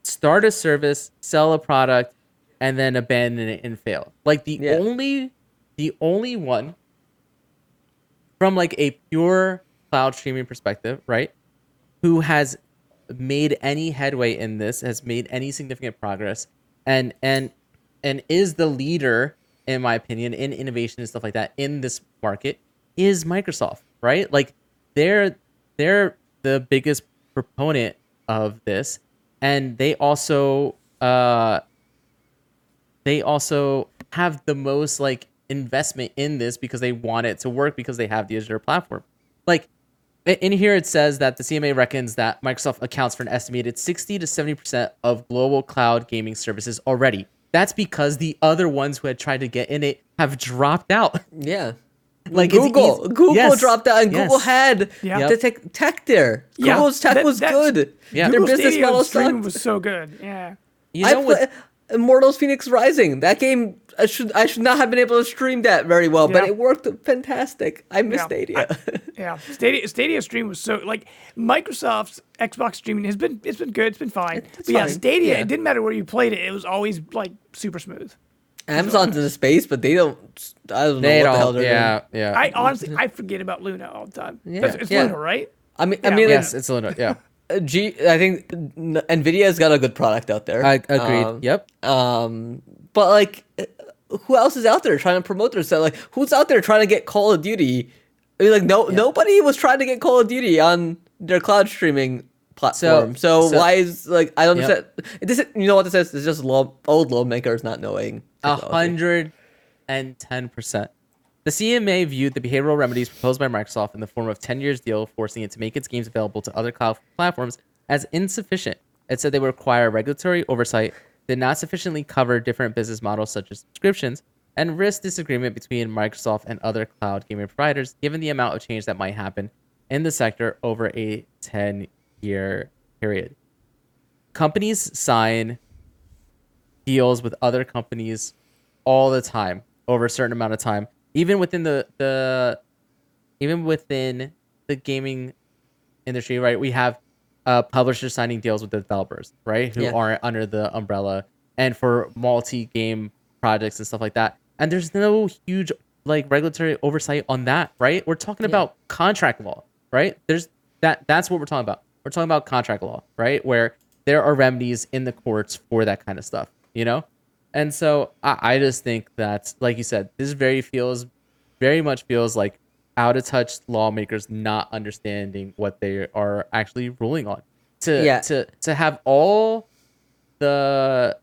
Start a service, sell a product, and then abandon it and fail. Like the Yeah. only the only one from like a pure cloud streaming perspective, right? Who has made any headway in this, has made any significant progress, and and and is the leader, in my opinion, in innovation and stuff like that in this market is Microsoft, right? Like they're they're the biggest proponent of this, and they also uh they also have the most like investment in this because they want it to work because they have the Azure platform. Like in here it says that the CMA reckons that Microsoft accounts for an estimated 60 to 70% of global cloud gaming services already. That's because the other ones who had tried to get in it have dropped out. yeah. Like Google, easy- Google Yes, dropped out, and yes. Google had Yeah. the tech, tech there. Yeah, Google's tech that- was good. Yeah. Their business Stadia model streaming was so good. Yeah. You I know what? play Immortals Fenyx Rising. That game, I should I should not have been able to stream that very well, but it worked fantastic. I miss Yeah. Stadia. Yeah, Stadia Stadia stream was so like Microsoft's Xbox streaming has been it's been good, it's been fine. It's but yeah, fine, Stadia, yeah. it didn't matter where you played it, it was always like super smooth. Amazon's in the space, but they don't. I don't know They what the hell don't. they're Yeah, doing. yeah. I honestly I forget about Luna all the time. Yeah, That's- it's yeah. Luna, right? I mean, I mean, yes, it's a little. Yeah, uh, G. I think Nvidia's got a good product out there. I agreed. Um, yep. Um, but like, who else is out there trying to promote themselves? Like, who's out there trying to get Call of Duty? I mean, like, no, nobody was trying to get Call of Duty on their cloud streaming platform. So, so- why is like I don't Yep. understand? This is, you know what this is? It's just law, old lawmakers not knowing. A hundred and ten percent. The CMA viewed the behavioral remedies proposed by Microsoft in the form of 10 years deal forcing it to make its games available to other cloud platforms as insufficient. It said they would require regulatory oversight, did not sufficiently cover different business models such as subscriptions, and risk disagreement between Microsoft and other cloud gaming providers given the amount of change that might happen in the sector over a 10 year period. companies sign deals with other companies all the time over a certain amount of time, even within the the even within the gaming industry, right? We have uh, publishers signing deals with the developers, right, who Yeah. aren't under the umbrella, and for multi-game projects and stuff like that. And there's no huge like regulatory oversight on that, right? We're talking Yeah. about contract law, right? There's that. That's what we're talking about. We're talking about contract law, right? Where there are remedies in the courts for that kind of stuff, you know. And so I, I just think that, like you said, this very feels, very much feels like out of touch lawmakers not understanding what they are actually ruling on. To Yeah. to to have all the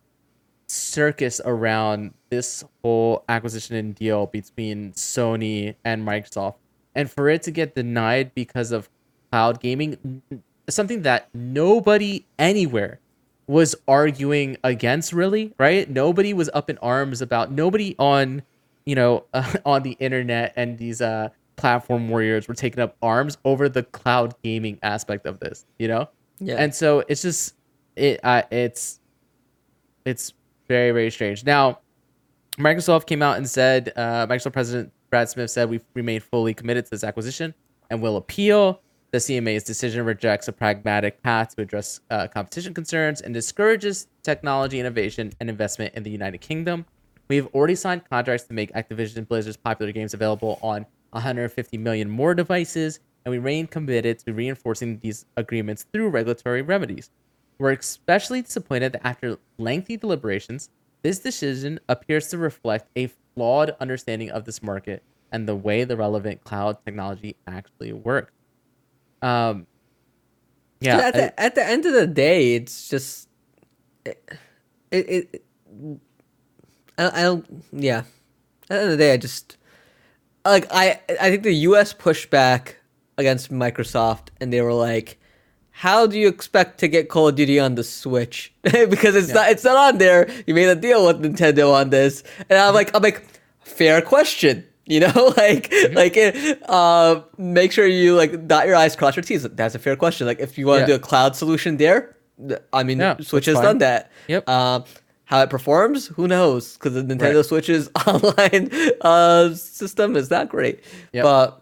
circus around this whole acquisition and deal between Sony and Microsoft, and for it to get denied because of cloud gaming, something that nobody anywhere was arguing against really right nobody was up in arms about nobody on you know uh, on the internet and these uh platform warriors were taking up arms over the cloud gaming aspect of this you know? Yeah. and so it's just it uh, it's it's very very strange. Now microsoft came out and said uh, microsoft president brad smith said we remain fully committed to this acquisition and will appeal. The cma's decision rejects a pragmatic path to address uh, competition concerns and discourages technology innovation and investment in the united kingdom. We have already signed contracts to make activision blizzard's popular games available on 150 million more devices and we remain committed to reinforcing these agreements through regulatory remedies we're especially disappointed that after lengthy deliberations, this decision appears to reflect a flawed understanding of this market and the way the relevant cloud technology actually works. Um, yeah, at, I- the, at the end of the day, it's just it. it, it I, I don't. Yeah. At the end of the day, I just like I. I think the U.S. pushed back against Microsoft, and they were like, "How do you expect to get Call of Duty on the Switch? because it's not. It's not on there. You made a deal with Nintendo on this." And I'm like, I'm like, fair question. You know, like, Mm-hmm. like, uh, make sure you like dot your i's, cross your t's. That's a fair question. Like, if you want to Yeah. do a cloud solution there, I mean, Yeah, Switch has fine. done that. Yep. Um, how it performs, who knows? Because the Nintendo Right. Switch's online uh, system is not great. Yep. But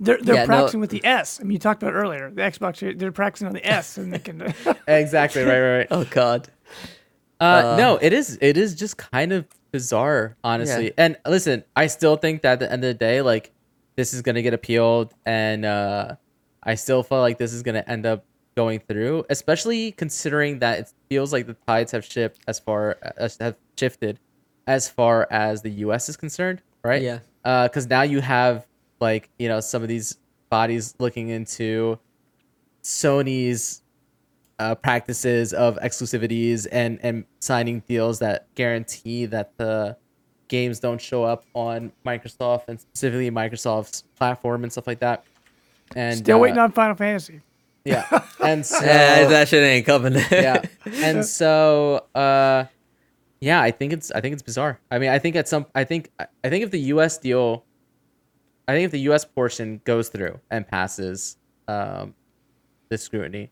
They're they're Yeah, no- practicing with the S. I mean, you talked about it earlier. The Xbox, they're practicing on the S, and they can. exactly right, right, right. oh god, Uh, no, it is. It is just kind of bizarre, honestly. Yeah. And listen, I still think that at the end of the day, like this is gonna get appealed, and uh, I still feel like this is gonna end up going through, especially considering that it feels like the tides have shifted as far as have shifted as far as the U.S. is concerned, right? Yeah. Because now you have like you know some of these bodies looking into Sony's uh, practices of exclusivities and and signing deals that guarantee that the games don't show up on Microsoft and specifically Microsoft's platform and stuff like that. And Still uh, waiting on Final Fantasy. Yeah, and so Eh, that shit ain't coming. yeah, and so uh, yeah, I think it's I think it's bizarre. I mean, I think at some I think I think if the U.S. deal, I think if the U.S. portion goes through and passes um, the scrutiny,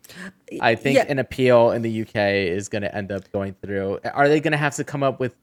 I think Yeah. an appeal in the UK is going to end up going through. Are they going to have to come up with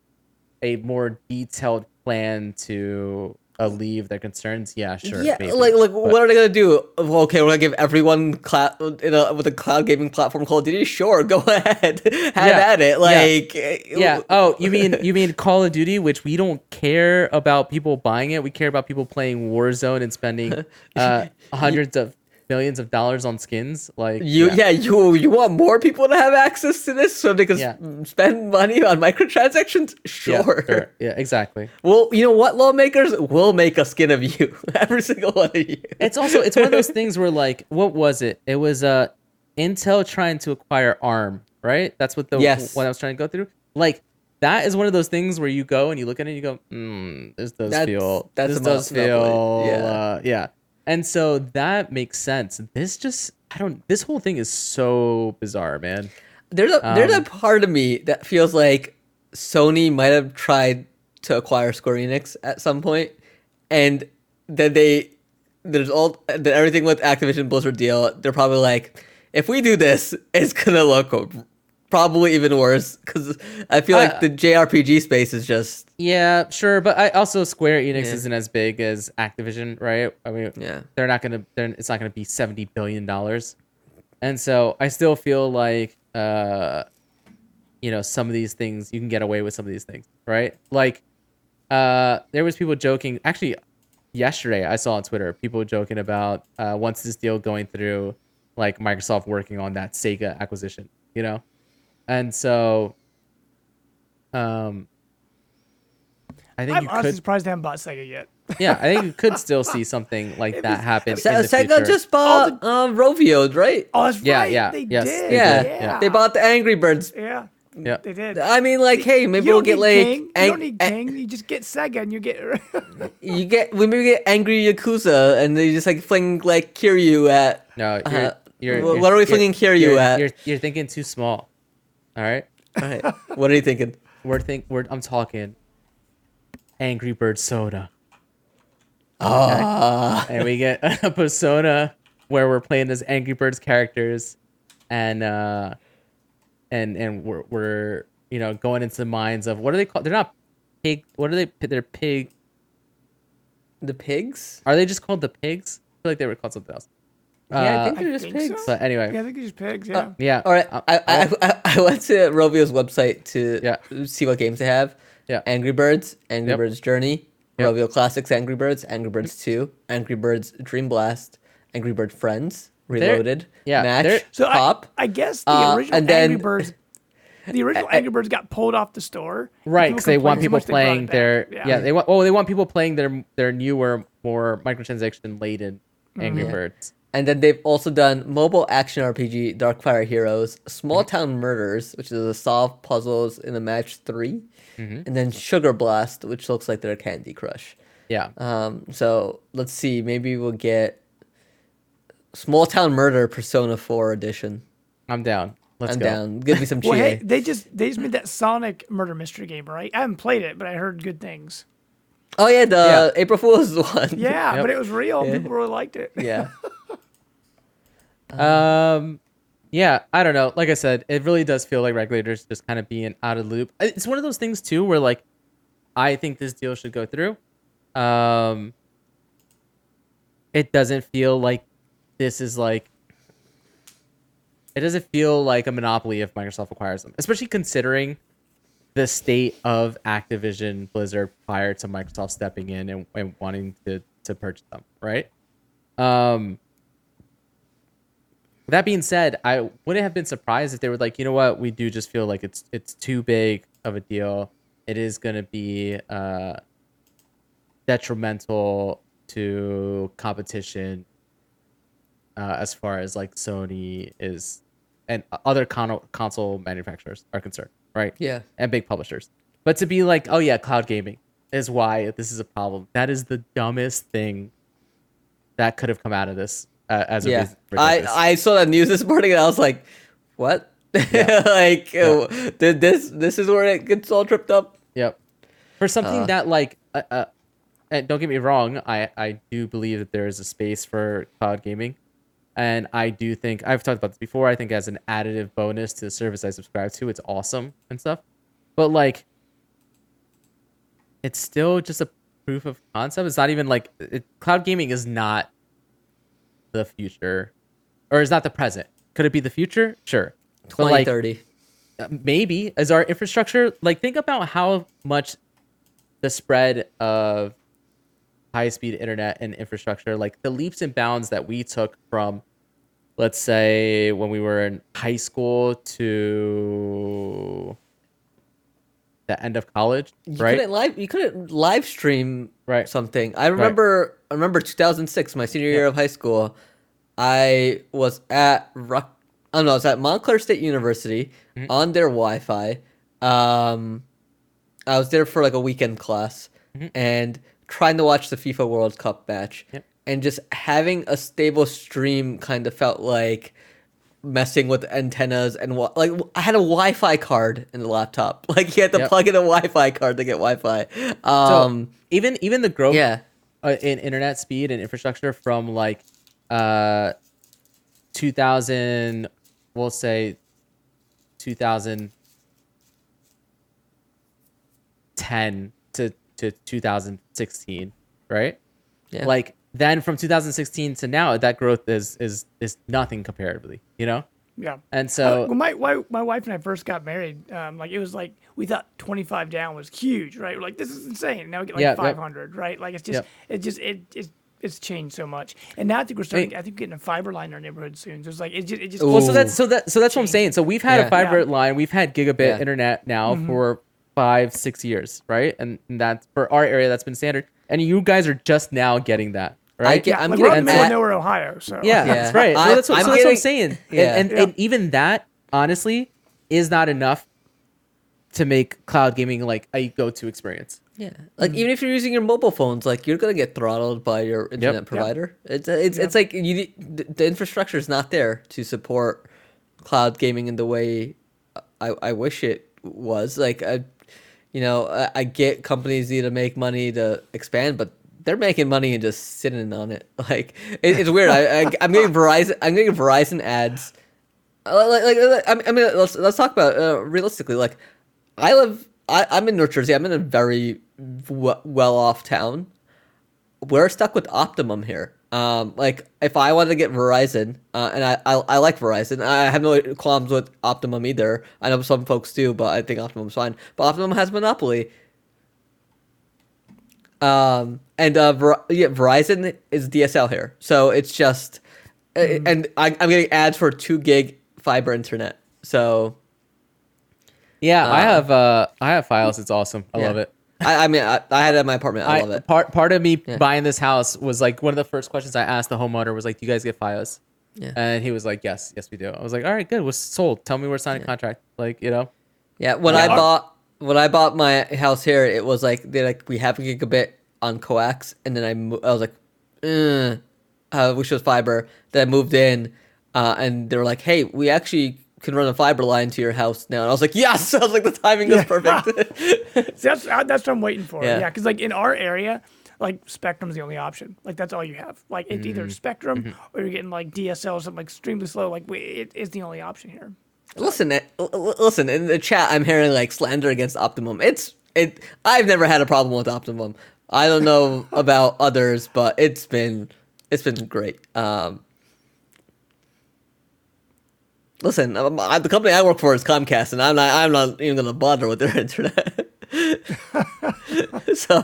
a more detailed plan to alleviate their concerns? Yeah, sure. Yeah, maybe. like like But- what are they gonna do? Okay, we're gonna give everyone cloud in a, with a cloud gaming platform Call of Duty. Sure, go ahead, have Yeah, at it. Like, yeah. Oh, you mean you mean Call of Duty, which we don't care about people buying it. We care about people playing Warzone and spending uh, hundreds of millions of dollars on skins. Like You yeah. you you want more people to have access to this so they can Yeah. spend money on microtransactions? yeah, Sure. sure. Yeah, exactly. Well, you know what, lawmakers will make a skin of you, every single one of you. It's also it's one of those things where like what was it? It was uh Intel trying to acquire ARM, right? That's what the Yes. what I was trying to go through. Like that is one of those things where you go and you look at it and you go, hmm, this does That's- feel that's this does feel Yeah. uh, yeah. And so that makes sense. This just I don't this whole thing is so bizarre, man. There's a there's a Um, part of me that feels like Sony might have tried to acquire Square Enix at some point, and then they there's all then everything with Activision Blizzard deal. They're probably like, if we do this, it's gonna look probably even worse because I feel like Uh, the JRPG space is just Yeah, sure, but I also Square Enix Yeah. isn't as big as Activision, right? I mean, yeah. they're not gonna. They're, it's not gonna be seventy billion dollars, and so I still feel like, uh, you know, some of these things you can get away with some of these things, right? Like, uh, there was people joking. Actually, yesterday I saw on Twitter people joking about uh, once this deal going through, like Microsoft working on that Sega acquisition, you know, and so, um. I think I'm you honestly could surprised they haven't bought Sega yet. yeah, I think you could still see something like that happen. Se- in the Sega future. just bought um, Rovio, right? Oh, that's Yeah, right. yeah, They yes, did. they Yeah. did, yeah. They bought the Angry Birds. Yeah. Yeah. They did. I mean, like, hey, maybe we'll get need like King. You don't need a- King. You just get Sega and you get. you get we maybe get Angry Yakuza, and they just like fling like Kiryu at. No, you're, Uh, you're, you're- what are we flinging Kiryu you're- at? You're, you're thinking too small. All right, All right, what are you thinking? we're think we're I'm talking Angry Bird Soda, Ah, and we get a persona where we're playing as Angry Birds characters, and uh, and and we're we're you know going into the minds of what are they called? They're not pig. What are they? They're pig. the pigs? Are they just called the pigs? I feel like they were called something else. Yeah, I Uh, think they're I just think pigs. so. But anyway, yeah, I think it's just pigs. Yeah. yeah. All right, uh, I, I, I, I went to Rovio's website to Yeah. see what games they have. Yeah. Angry Birds, Angry Yep. Birds Journey, Yep. Rovio Classics Angry Birds, Angry Birds 2, Angry Birds Dream Blast, Angry Bird Friends, Reloaded, yeah, Match, they're- So I, Pop. I guess the Uh, original and then- Angry Birds, the original Angry Birds got pulled off the store. right because they want complained so people much they brought playing their back. yeah. they want oh they want people playing their their newer more microtransaction laden angry Yeah. birds And then they've also done mobile action RPG Darkfire Heroes, Small Town Murders, which is a solve puzzles in a match 3, Mhm. and then Sugar Blast, which looks like their Candy Crush. yeah Um, so let's see, maybe we'll get Small Town Murder Persona 4 edition. i'm down let's I'm go down. Give me some Well, hey, they just they just made that Sonic murder mystery game, right? I haven't played it, but I heard good things. Oh yeah, the Yeah. April Fool's one. Yeah, Yep. but it was real. Yeah. People really liked it. yeah. um yeah i don't know. Like i said it really does feel like regulators just kind of being out of loop. It's one of those things too where like i think this deal should go through. Um it doesn't feel like this is like it doesn't feel like a monopoly if microsoft acquires them especially considering the state of activision blizzard prior to microsoft stepping in and, and wanting to to purchase them right? Um that being said, I wouldn't have been surprised if they were like, you know what, we do just feel like it's it's too big of a deal. It is going to be uh, detrimental to competition uh, as far as like Sony is and other con- console manufacturers are concerned, right? Yeah. and big publishers. But to be like, oh yeah, cloud gaming is why this is a problem. That is the dumbest thing that could have come out of this uh, as a Yeah. I. I saw that news this morning and I was like, what? like, uh, did this this is where it gets all tripped up? Yep. For something Uh. that like, uh, uh, and don't get me wrong, I I do believe that there is a space for cloud gaming, and I do think I've talked about this before. I think as an additive bonus to the service I subscribe to, it's awesome and stuff. But like, it's still just a proof of concept. It's not even like it, cloud gaming is not the future, or is not the present. Could it be the future? Sure. But, like, 2030. Uh, maybe as our infrastructure like think about how much the spread of high speed internet and infrastructure like the leaps and bounds that we took from let's say when we were in high school to the end of college You right couldn't live you couldn't live stream Right. something. I remember I remember 2006, my senior year of high school. I was at Rock I don't know, I was at Montclair State University Mm-hmm. on their Wi-Fi. Um I was there for like a weekend class and trying to watch the FIFA World Cup match. Mm-hmm. Yep. And just having a stable stream kind of felt like messing with antennas and like I had a Wi-Fi card in the laptop. Like you had to Yep. plug in a Wi-Fi card to get Wi-Fi. so Um, even even the growth yeah, uh, in internet speed and infrastructure from like uh 2000 we'll say 2010 to to 2016, right? Yeah. Like then from 2016 to now, that growth is is is nothing comparatively, you know. Yeah. And Uh, so when my, my my wife and I first got married, um, like it was like we thought 25 down was huge, right? We're like this is insane. And now we get like Yeah, yep. 500, right? Like it's just Yep. it just it it's it's changed so much. And now I think we're starting. Hey. I think we're getting a fiber line in our neighborhood soon. So it's like it just it just well, so that's so that so that's what I'm saying. So we've had Yeah. a fiber Yeah. line, we've had gigabit Yeah. internet now Mm-hmm. for five six years, right? And that's for our area that's been standard. And you guys are just now getting that, right? get- yeah, I'm like we're getting in the middle of at- nowhere, Ohio. So Yeah, Yeah. that's right. I- Well, that's what, I'm so that's what I'm saying. Yeah. And, and, Yeah. and even that, honestly, is not enough to make cloud gaming like a go-to experience. Yeah, like mm. even if you're using your mobile phones, like you're gonna get throttled by your internet Yep. provider. It's it's it's like you the, the infrastructure is not there to support cloud gaming in the way I, I wish it was. Like I, you know, I, I get companies need to make money to expand, but they're making money and just sitting on it. Like it, it's weird. I, I I'm getting Verizon. I'm getting Verizon ads. Uh, Like, like, like I mean, let's let's talk about uh, realistically. Like, I live. I, I'm in New Jersey. I'm in a very w- well off town. We're stuck with Optimum here. Um, like if I wanted to get Verizon, uh, and I, I I like Verizon, I have no qualms with Optimum either. I know some folks do, but I think Optimum's fine. But Optimum has monopoly. Um, and uh, Ver- yeah, Verizon is DSL here, so it's just, uh, and I, I'm getting ads for two gig fiber internet. So Yeah, I Uh, have uh I have files. It's awesome. I yeah. love it. I, I mean, I, I had it in my apartment. I, love it. Part part of me Yeah. buying this house was like one of the first questions I asked the homeowner was like, "Do you guys get files?" Yeah. And he was like, "Yes, yes, we do." I was like, "All right, good. We're sold. Tell me we're signing a contract." Like, you know. Yeah, when Yeah. I bought when I bought my house here, it was like they like we have a gigabit on coax, and then I mo- I was like, uh, uh, which was fiber. Then I moved in, uh, and they were like, hey, we actually can run a fiber line to your house now. And I was like, yes. I was like, the timing was perfect. See, that's uh, that's what I'm waiting for. Yeah. Yeah, because like in our area, like Spectrum's the only option. Like that's all you have. Like it's Mm-hmm. either Spectrum or you're getting like DSL or something like extremely slow. Like we, it is the only option here. Listen, eh, listen. In the chat, I'm hearing like slander against Optimum. It's it. I've never had a problem with Optimum. I don't know about others, but it's been it's been great. Um, listen, um, I, the company I work for is Comcast, and I'm not I'm not even gonna bother with their internet. so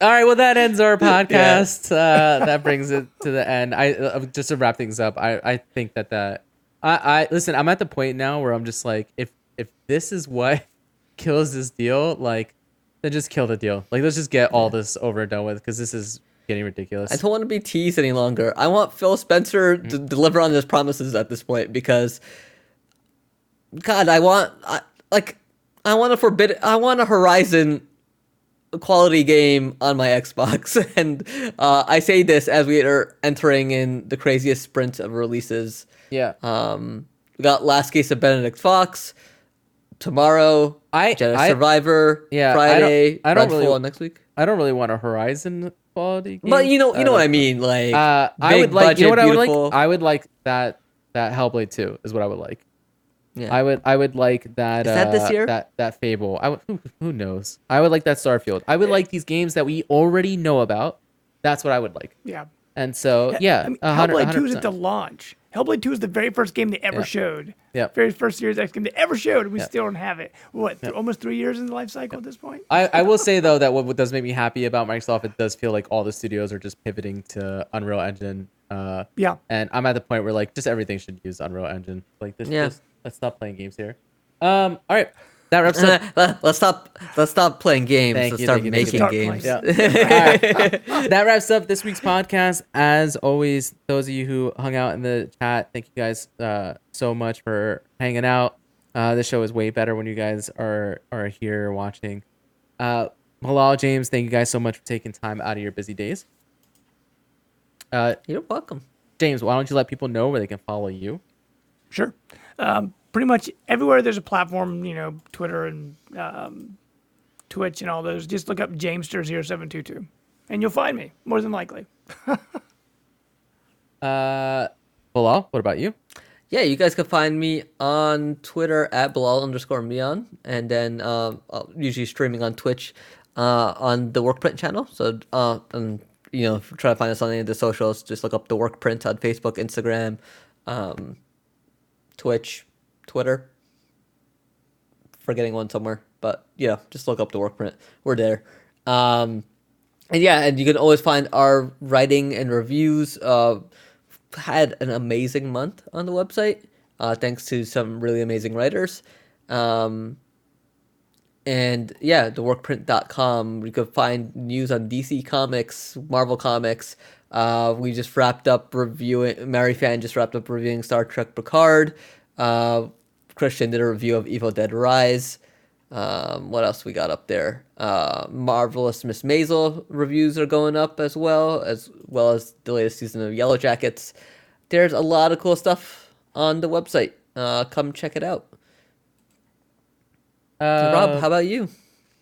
All right, well that ends our podcast. uh, that brings it to the end. I uh, just to wrap things up. I I think that that I I listen. I'm at the point now where I'm just like, if if this is what kills this deal, like, then just kill the deal. Like, let's just get all this over and done with because this is getting ridiculous. I don't want to be teased any longer. I want Phil Spencer to mm-hmm. deliver on his promises at this point because, God, I want I, like I want a forbid I want a Horizon quality game on my Xbox, and uh, I say this as we are entering in the craziest sprint of releases. yeah. Um, we got Last Case of Benedict Fox tomorrow. I- Jedi I- Survivor Yeah, I don't- Friday. I don't really- Redfall next week. I don't really want a Horizon quality game. But you know, you know Uh, what I mean. Like, Uh, I would like. You know what budget, I would like? I would like that. That Hellblade Two is what I would like. Yeah. I would. I would like that. Is that this uh, year? That that Fable. I would. Who, who knows? I would like that Starfield. I would like these games that we already know about. That's what I would like. Yeah. And so yeah, I mean, a hundred- Hellblade 2 is at the launch. Hellblade 2 is the very first game they ever Yeah. showed. Yeah. Very first Series X game they ever showed, and we Yeah. still don't have it. What, th- almost three years in the life cycle at this point? I, I will say though that what, what does make me happy about Microsoft, it does feel like all the studios are just pivoting to Unreal Engine. Uh, Yeah. and I'm at the point where like just everything should use Unreal Engine. Like this, Yeah. just, let's stop playing games here. Um, all right, that wraps up. Let- let's stop. Let's stop playing games. Thank let's you, start thank you, thank you. making Start games. Yeah. All right. That wraps up this week's podcast. As always, those of you who hung out in the chat, thank you guys uh, so much for hanging out. Uh, this show is way better when you guys are are here watching. Uh, Halal James, thank you guys so much for taking time out of your busy days. Uh, You're welcome. James, why don't you let people know where they can follow you? Sure. Um, pretty much everywhere there's a platform, you know, Twitter and um, Twitch and all those, just look up Jamester0722 and you'll find me, more than likely. Uh, Halal, what about you? yeah, you guys can find me on Twitter at Bilal underscore Mian and then um, Twitter at Bilal underscore Mian, and then uh, usually streaming on Twitch uh, on the Workprint channel. So, uh, and you know, try to find us on any of the socials. Just look up the Workprint on Facebook, Instagram, um, Twitch, Twitter. Forgetting one somewhere, but yeah, just look up the Workprint. We're there. Um, and yeah, and you can always find our writing and reviews. Uh, had an amazing month on the website, uh, thanks to some really amazing writers. Um, and yeah, the workprint.com, you could find news on DC Comics, Marvel Comics. Uh, we just wrapped up reviewing, Mary Fan just wrapped up reviewing Star Trek Picard. Uh, Christian did a review of Evil Dead Rise. Um, what else we got up there? Uh, Marvelous Miss Maisel reviews are going up as well, as well as the latest season of Yellow Jackets. There's a lot of cool stuff on the website. Uh, come check it out. Uh, Rob, how about you?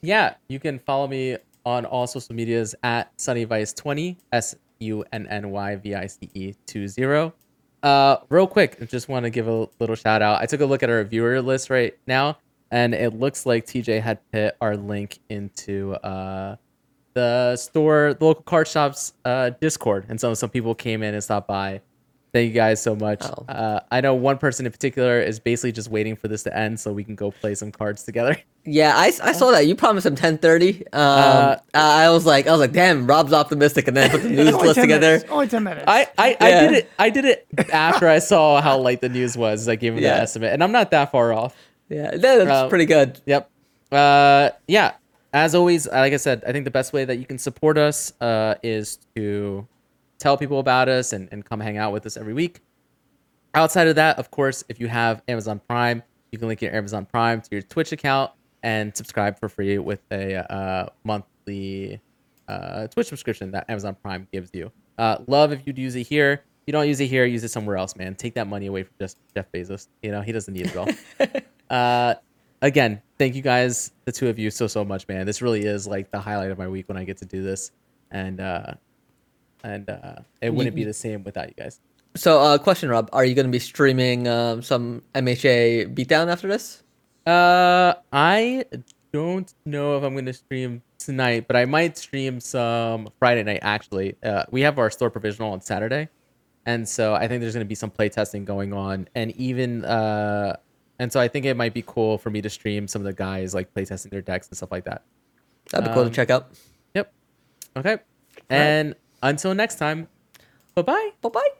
yeah, you can follow me on all social medias at sunnyvice20 s u n n y v i c e 20. Uh, real quick, I just want to give a little shout out. I took a look at our viewer list right now, and it looks like TJ had put our link into uh the store, the local card shop's uh Discord, and so some people came in and stopped by. Thank you guys so much. Oh. Uh, I know one person in particular is basically just waiting for this to end so we can go play some cards together. Yeah, I, I saw that. You promised him ten thirty. Um, Uh, I was like, I was like, damn, Rob's optimistic, and then put the news Only list 10 together. minutes. Only ten minutes. I, I, I did it. I did it after I saw how late the news was. I gave him Yeah. the estimate, and I'm not that far off. Yeah, that's Uh, pretty good. Yep. Uh, yeah. As always, like I said, I think the best way that you can support us uh, is to tell people about us and, and come hang out with us every week. Outside of that, of course, if you have Amazon Prime, you can link your Amazon Prime to your Twitch account and subscribe for free with a uh, monthly uh, Twitch subscription that Amazon Prime gives you. Uh, love if you'd use it here. If you don't use it here, use it somewhere else, man. Take that money away from just Jeff Bezos. You know, he doesn't need it all. uh, again, thank you guys, the two of you, so so much, man. This really is like the highlight of my week when I get to do this, and uh, and uh, it wouldn't be the same without you guys. So, uh, question, Rob, are you going to be streaming um, some MHA beatdown after this? Uh, I don't know if I'm going to stream tonight, but I might stream some Friday night. Actually, uh, we have our store provisional on Saturday, and so I think there's going to be some playtesting going on, and even uh, and so I think it might be cool for me to stream some of the guys like playtesting their decks and stuff like that. That'd be cool to Um, check out. Yep. Okay. And until next time, bye bye. Bye bye.